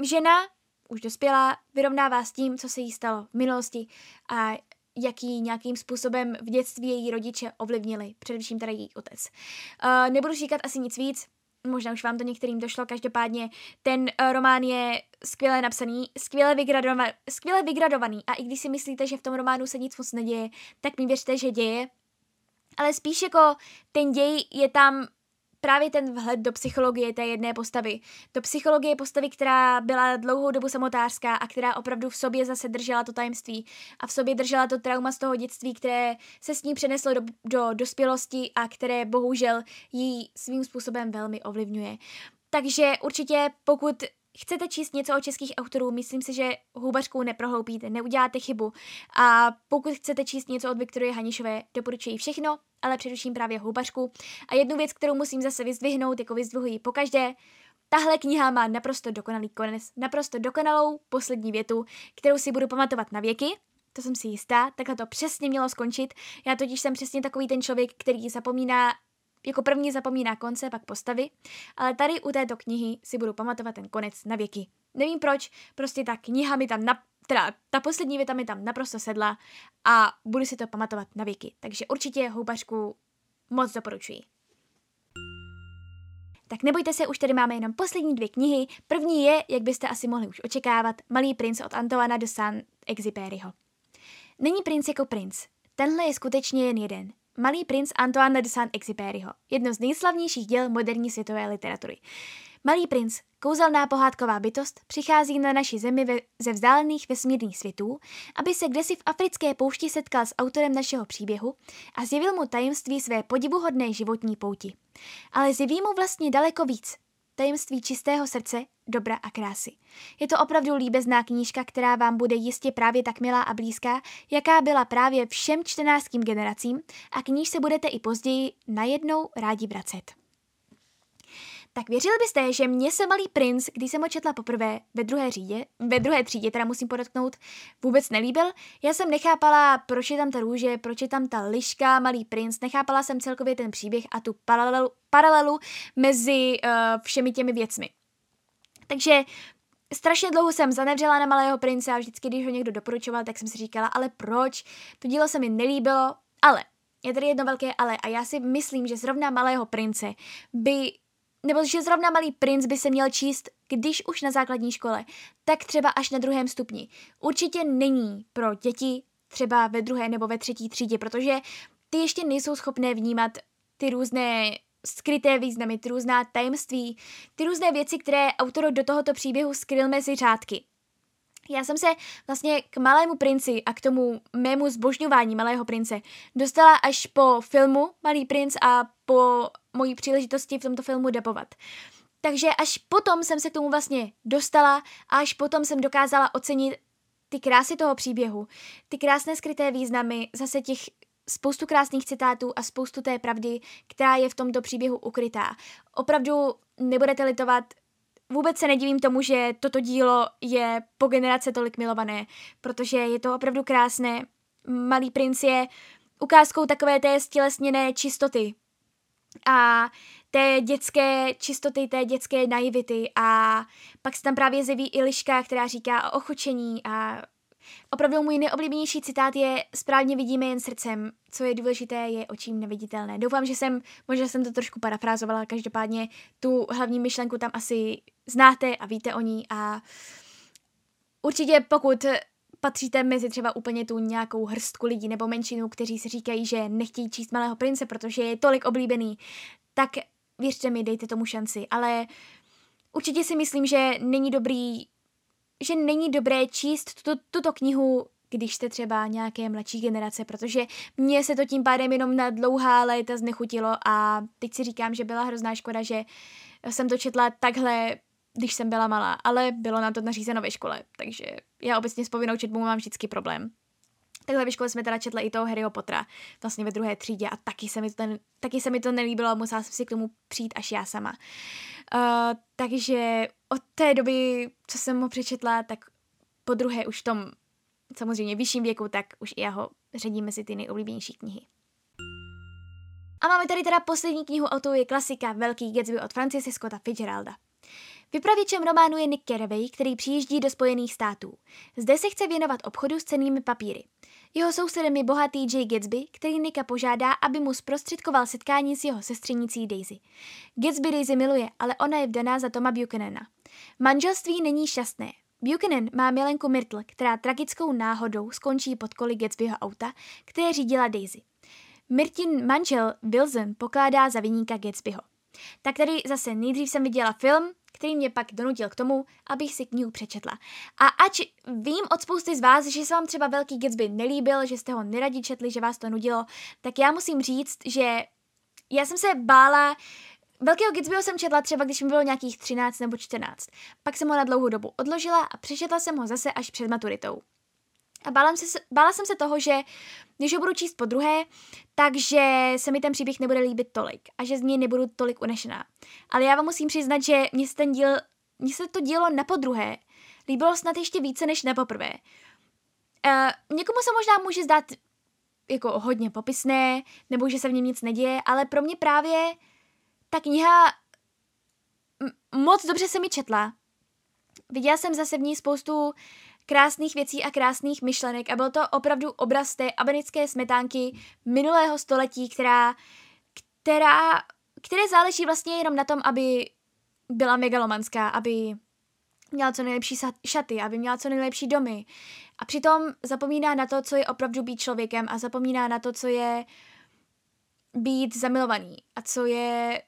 žena, už dospělá, vyrovnává s tím, co se jí stalo v minulosti a jaký nějakým způsobem v dětství její rodiče ovlivnili, především teda její otec. Uh, nebudu říkat asi nic víc, možná už vám to některým došlo, každopádně ten uh, román je skvěle napsaný, skvěle, vygradova- skvěle vygradovaný a i když si myslíte, že v tom románu se nic moc neděje, tak mi věřte, že děje. Ale spíš jako ten děj je tam právě ten vhled do psychologie té jedné postavy. Do psychologie postavy, která byla dlouhou dobu samotářská a která opravdu v sobě zase držela to tajemství a v sobě držela to trauma z toho dětství, které se s ní přeneslo do, do dospělosti a které bohužel jí svým způsobem velmi ovlivňuje. Takže určitě pokud chcete číst něco o českých autorů, myslím si, že houbařkou neprohloupíte, neuděláte chybu. A pokud chcete číst něco od Viktorie Hanišové, doporučuji všechno, ale především právě houbařku. A jednu věc, kterou musím zase vyzdvihnout, jako vyzdvihuji pokaždé, Tahle kniha má naprosto dokonalý konec, naprosto dokonalou poslední větu, kterou si budu pamatovat na věky, to jsem si jistá, takhle to přesně mělo skončit. Já totiž jsem přesně takový ten člověk, který zapomíná jako první zapomíná konce, pak postavy, ale tady u této knihy si budu pamatovat ten konec na věky. Nevím proč, prostě ta kniha mi tam, na, teda ta poslední věta mi tam naprosto sedla a budu si to pamatovat na věky. Takže určitě houbařku moc doporučuji. Tak nebojte se, už tady máme jenom poslední dvě knihy. První je, jak byste asi mohli už očekávat, Malý princ od Antoana de Saint-Exupéryho. Není princ jako princ. Tenhle je skutečně jen jeden. Malý princ Antoine de Saint-Exupéryho, jedno z nejslavnějších děl moderní světové literatury. Malý princ, kouzelná pohádková bytost, přichází na naši zemi ve, ze vzdálených vesmírných světů, aby se kdesi v africké poušti setkal s autorem našeho příběhu a zjevil mu tajemství své podivuhodné životní pouti. Ale zjeví mu vlastně daleko víc. Tajemství čistého srdce, dobra a krásy. Je to opravdu líbezná knížka, která vám bude jistě právě tak milá a blízká, jaká byla právě všem čtenářským generacím a kníž se budete i později najednou rádi vracet. Tak věřili byste, že mě se Malý princ, když jsem ho četla poprvé ve druhé řídě, ve druhé třídě, teda musím podotknout, vůbec nelíbil? Já jsem nechápala, proč je tam ta růže, proč je tam ta liška, Malý princ, nechápala jsem celkově ten příběh a tu paralelu, paralelu mezi uh, všemi těmi věcmi. Takže strašně dlouho jsem zanevřela na Malého prince a vždycky, když ho někdo doporučoval, tak jsem si říkala, ale proč? To dílo se mi nelíbilo, ale je tady jedno velké ale a já si myslím, že zrovna Malého prince by nebo že zrovna malý princ by se měl číst, když už na základní škole, tak třeba až na druhém stupni. Určitě není pro děti třeba ve druhé nebo ve třetí třídě, protože ty ještě nejsou schopné vnímat ty různé skryté významy, ty různá tajemství, ty různé věci, které autor do tohoto příběhu skryl mezi řádky. Já jsem se vlastně k Malému princi a k tomu mému zbožňování Malého prince dostala až po filmu Malý princ a po mojí příležitosti v tomto filmu debovat. Takže až potom jsem se k tomu vlastně dostala a až potom jsem dokázala ocenit ty krásy toho příběhu, ty krásné skryté významy, zase těch spoustu krásných citátů a spoustu té pravdy, která je v tomto příběhu ukrytá. Opravdu nebudete litovat, vůbec se nedivím tomu, že toto dílo je po generace tolik milované, protože je to opravdu krásné. Malý princ je ukázkou takové té stělesněné čistoty, a té dětské čistoty, té dětské naivity. A pak se tam právě zjeví i Liška, která říká o ochočení. A opravdu můj nejoblíbenější citát je správně vidíme jen srdcem, co je důležité, je očím neviditelné. Doufám, že jsem, možná jsem to trošku parafrázovala, každopádně tu hlavní myšlenku tam asi znáte a víte o ní. A určitě pokud patříte mezi třeba úplně tu nějakou hrstku lidí nebo menšinu, kteří si říkají, že nechtějí číst Malého prince, protože je tolik oblíbený, tak věřte mi, dejte tomu šanci. Ale určitě si myslím, že není dobrý, že není dobré číst tuto, tuto knihu když jste třeba nějaké mladší generace, protože mně se to tím pádem jenom na dlouhá léta znechutilo a teď si říkám, že byla hrozná škoda, že jsem to četla takhle když jsem byla malá, ale bylo nám to nařízeno ve škole, takže já obecně s povinnou četbou mám vždycky problém. Takhle ve škole jsme teda četli i toho Harryho Pottera, vlastně ve druhé třídě a taky se mi to, taky se mi to nelíbilo a musela jsem si k tomu přijít až já sama. Uh, takže od té doby, co jsem ho přečetla, tak po druhé už v tom samozřejmě vyšším věku, tak už i já ho řadím mezi ty nejoblíbenější knihy. A máme tady teda poslední knihu, a to je klasika Velký Gatsby od Francise Scotta Fitzgeralda. Vypravěčem románu je Nick Carraway, který přijíždí do Spojených států. Zde se chce věnovat obchodu s cenými papíry. Jeho sousedem je bohatý Jay Gatsby, který Nika požádá, aby mu zprostředkoval setkání s jeho sestřenicí Daisy. Gatsby Daisy miluje, ale ona je vdaná za Toma Buchanana. Manželství není šťastné. Buchanan má milenku Myrtle, která tragickou náhodou skončí pod koli Gatsbyho auta, které řídila Daisy. Myrtin manžel Wilson pokládá za vyníka Gatsbyho. Tak tady zase nejdřív jsem viděla film, který mě pak donutil k tomu, abych si knihu přečetla. A ač vím od spousty z vás, že se vám třeba Velký Gatsby nelíbil, že jste ho neradi četli, že vás to nudilo, tak já musím říct, že já jsem se bála, Velkého Gatsbyho jsem četla třeba, když mi bylo nějakých 13 nebo 14. Pak jsem ho na dlouhou dobu odložila a přečetla jsem ho zase až před maturitou. A bála, se, bála jsem se toho, že když ho budu číst po druhé, takže se mi ten příběh nebude líbit tolik a že z něj nebudu tolik unešená. Ale já vám musím přiznat, že mě se, ten díl, mě se to dílo na podruhé líbilo snad ještě více než na poprvé. Uh, někomu se možná může zdát jako hodně popisné, nebo že se v něm nic neděje, ale pro mě právě ta kniha moc dobře se mi četla. Viděla jsem zase v ní spoustu krásných věcí a krásných myšlenek a byl to opravdu obraz té abenické smetánky minulého století, která, která, které záleží vlastně jenom na tom, aby byla megalomanská, aby měla co nejlepší šaty, aby měla co nejlepší domy. A přitom zapomíná na to, co je opravdu být člověkem a zapomíná na to, co je být zamilovaný a co je,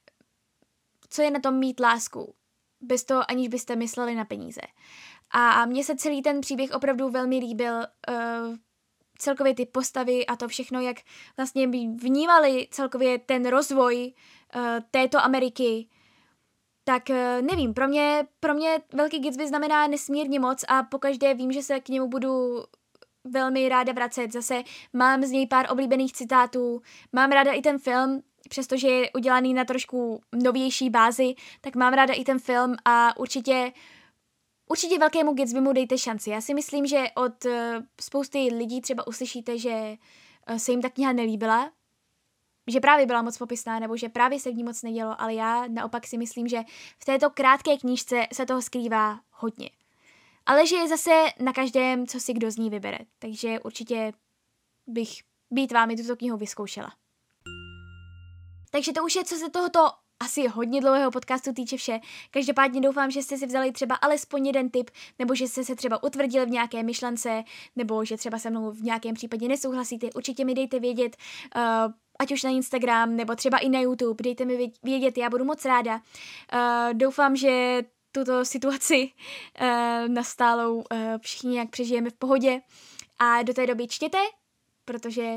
co je na tom mít lásku, bez toho, aniž byste mysleli na peníze. A mně se celý ten příběh opravdu velmi líbil, uh, celkově ty postavy a to všechno, jak vlastně vnímali celkově ten rozvoj uh, této Ameriky, tak uh, nevím, pro mě, pro mě Velký Gatsby znamená nesmírně moc a pokaždé vím, že se k němu budu velmi ráda vracet. Zase mám z něj pár oblíbených citátů, mám ráda i ten film, přestože je udělaný na trošku novější bázi, tak mám ráda i ten film a určitě Určitě velkému Gatsbymu dejte šanci. Já si myslím, že od uh, spousty lidí třeba uslyšíte, že uh, se jim ta kniha nelíbila, že právě byla moc popisná, nebo že právě se v ní moc nedělo, ale já naopak si myslím, že v této krátké knížce se toho skrývá hodně. Ale že je zase na každém, co si kdo z ní vybere. Takže určitě bych být vámi tuto knihu vyzkoušela. Takže to už je, co se tohoto asi hodně dlouhého podcastu týče vše. Každopádně doufám, že jste si vzali třeba alespoň jeden tip, nebo že jste se třeba utvrdili v nějaké myšlence, nebo že třeba se mnou v nějakém případě nesouhlasíte. Určitě mi dejte vědět, uh, ať už na Instagram, nebo třeba i na YouTube. Dejte mi vědět, já budu moc ráda. Uh, doufám, že tuto situaci uh, nastálou všichni nějak přežijeme v pohodě. A do té doby čtěte, protože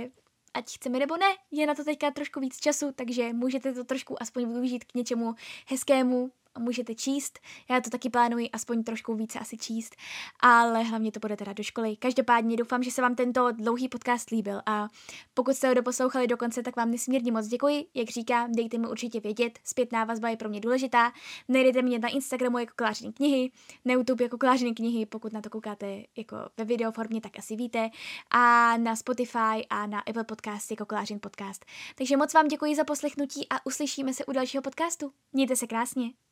ať chceme nebo ne, je na to teďka trošku víc času, takže můžete to trošku aspoň využít k něčemu hezkému, můžete číst. Já to taky plánuji aspoň trošku více asi číst, ale hlavně to bude teda do školy. Každopádně doufám, že se vám tento dlouhý podcast líbil a pokud jste ho doposlouchali do konce, tak vám nesmírně moc děkuji. Jak říkám, dejte mi určitě vědět, zpětná vazba je pro mě důležitá. Najdete mě na Instagramu jako Klářiny knihy, na YouTube jako Klářiny knihy, pokud na to koukáte jako ve videoformě, tak asi víte, a na Spotify a na Apple Podcast jako Klářin podcast. Takže moc vám děkuji za poslechnutí a uslyšíme se u dalšího podcastu. Mějte se krásně.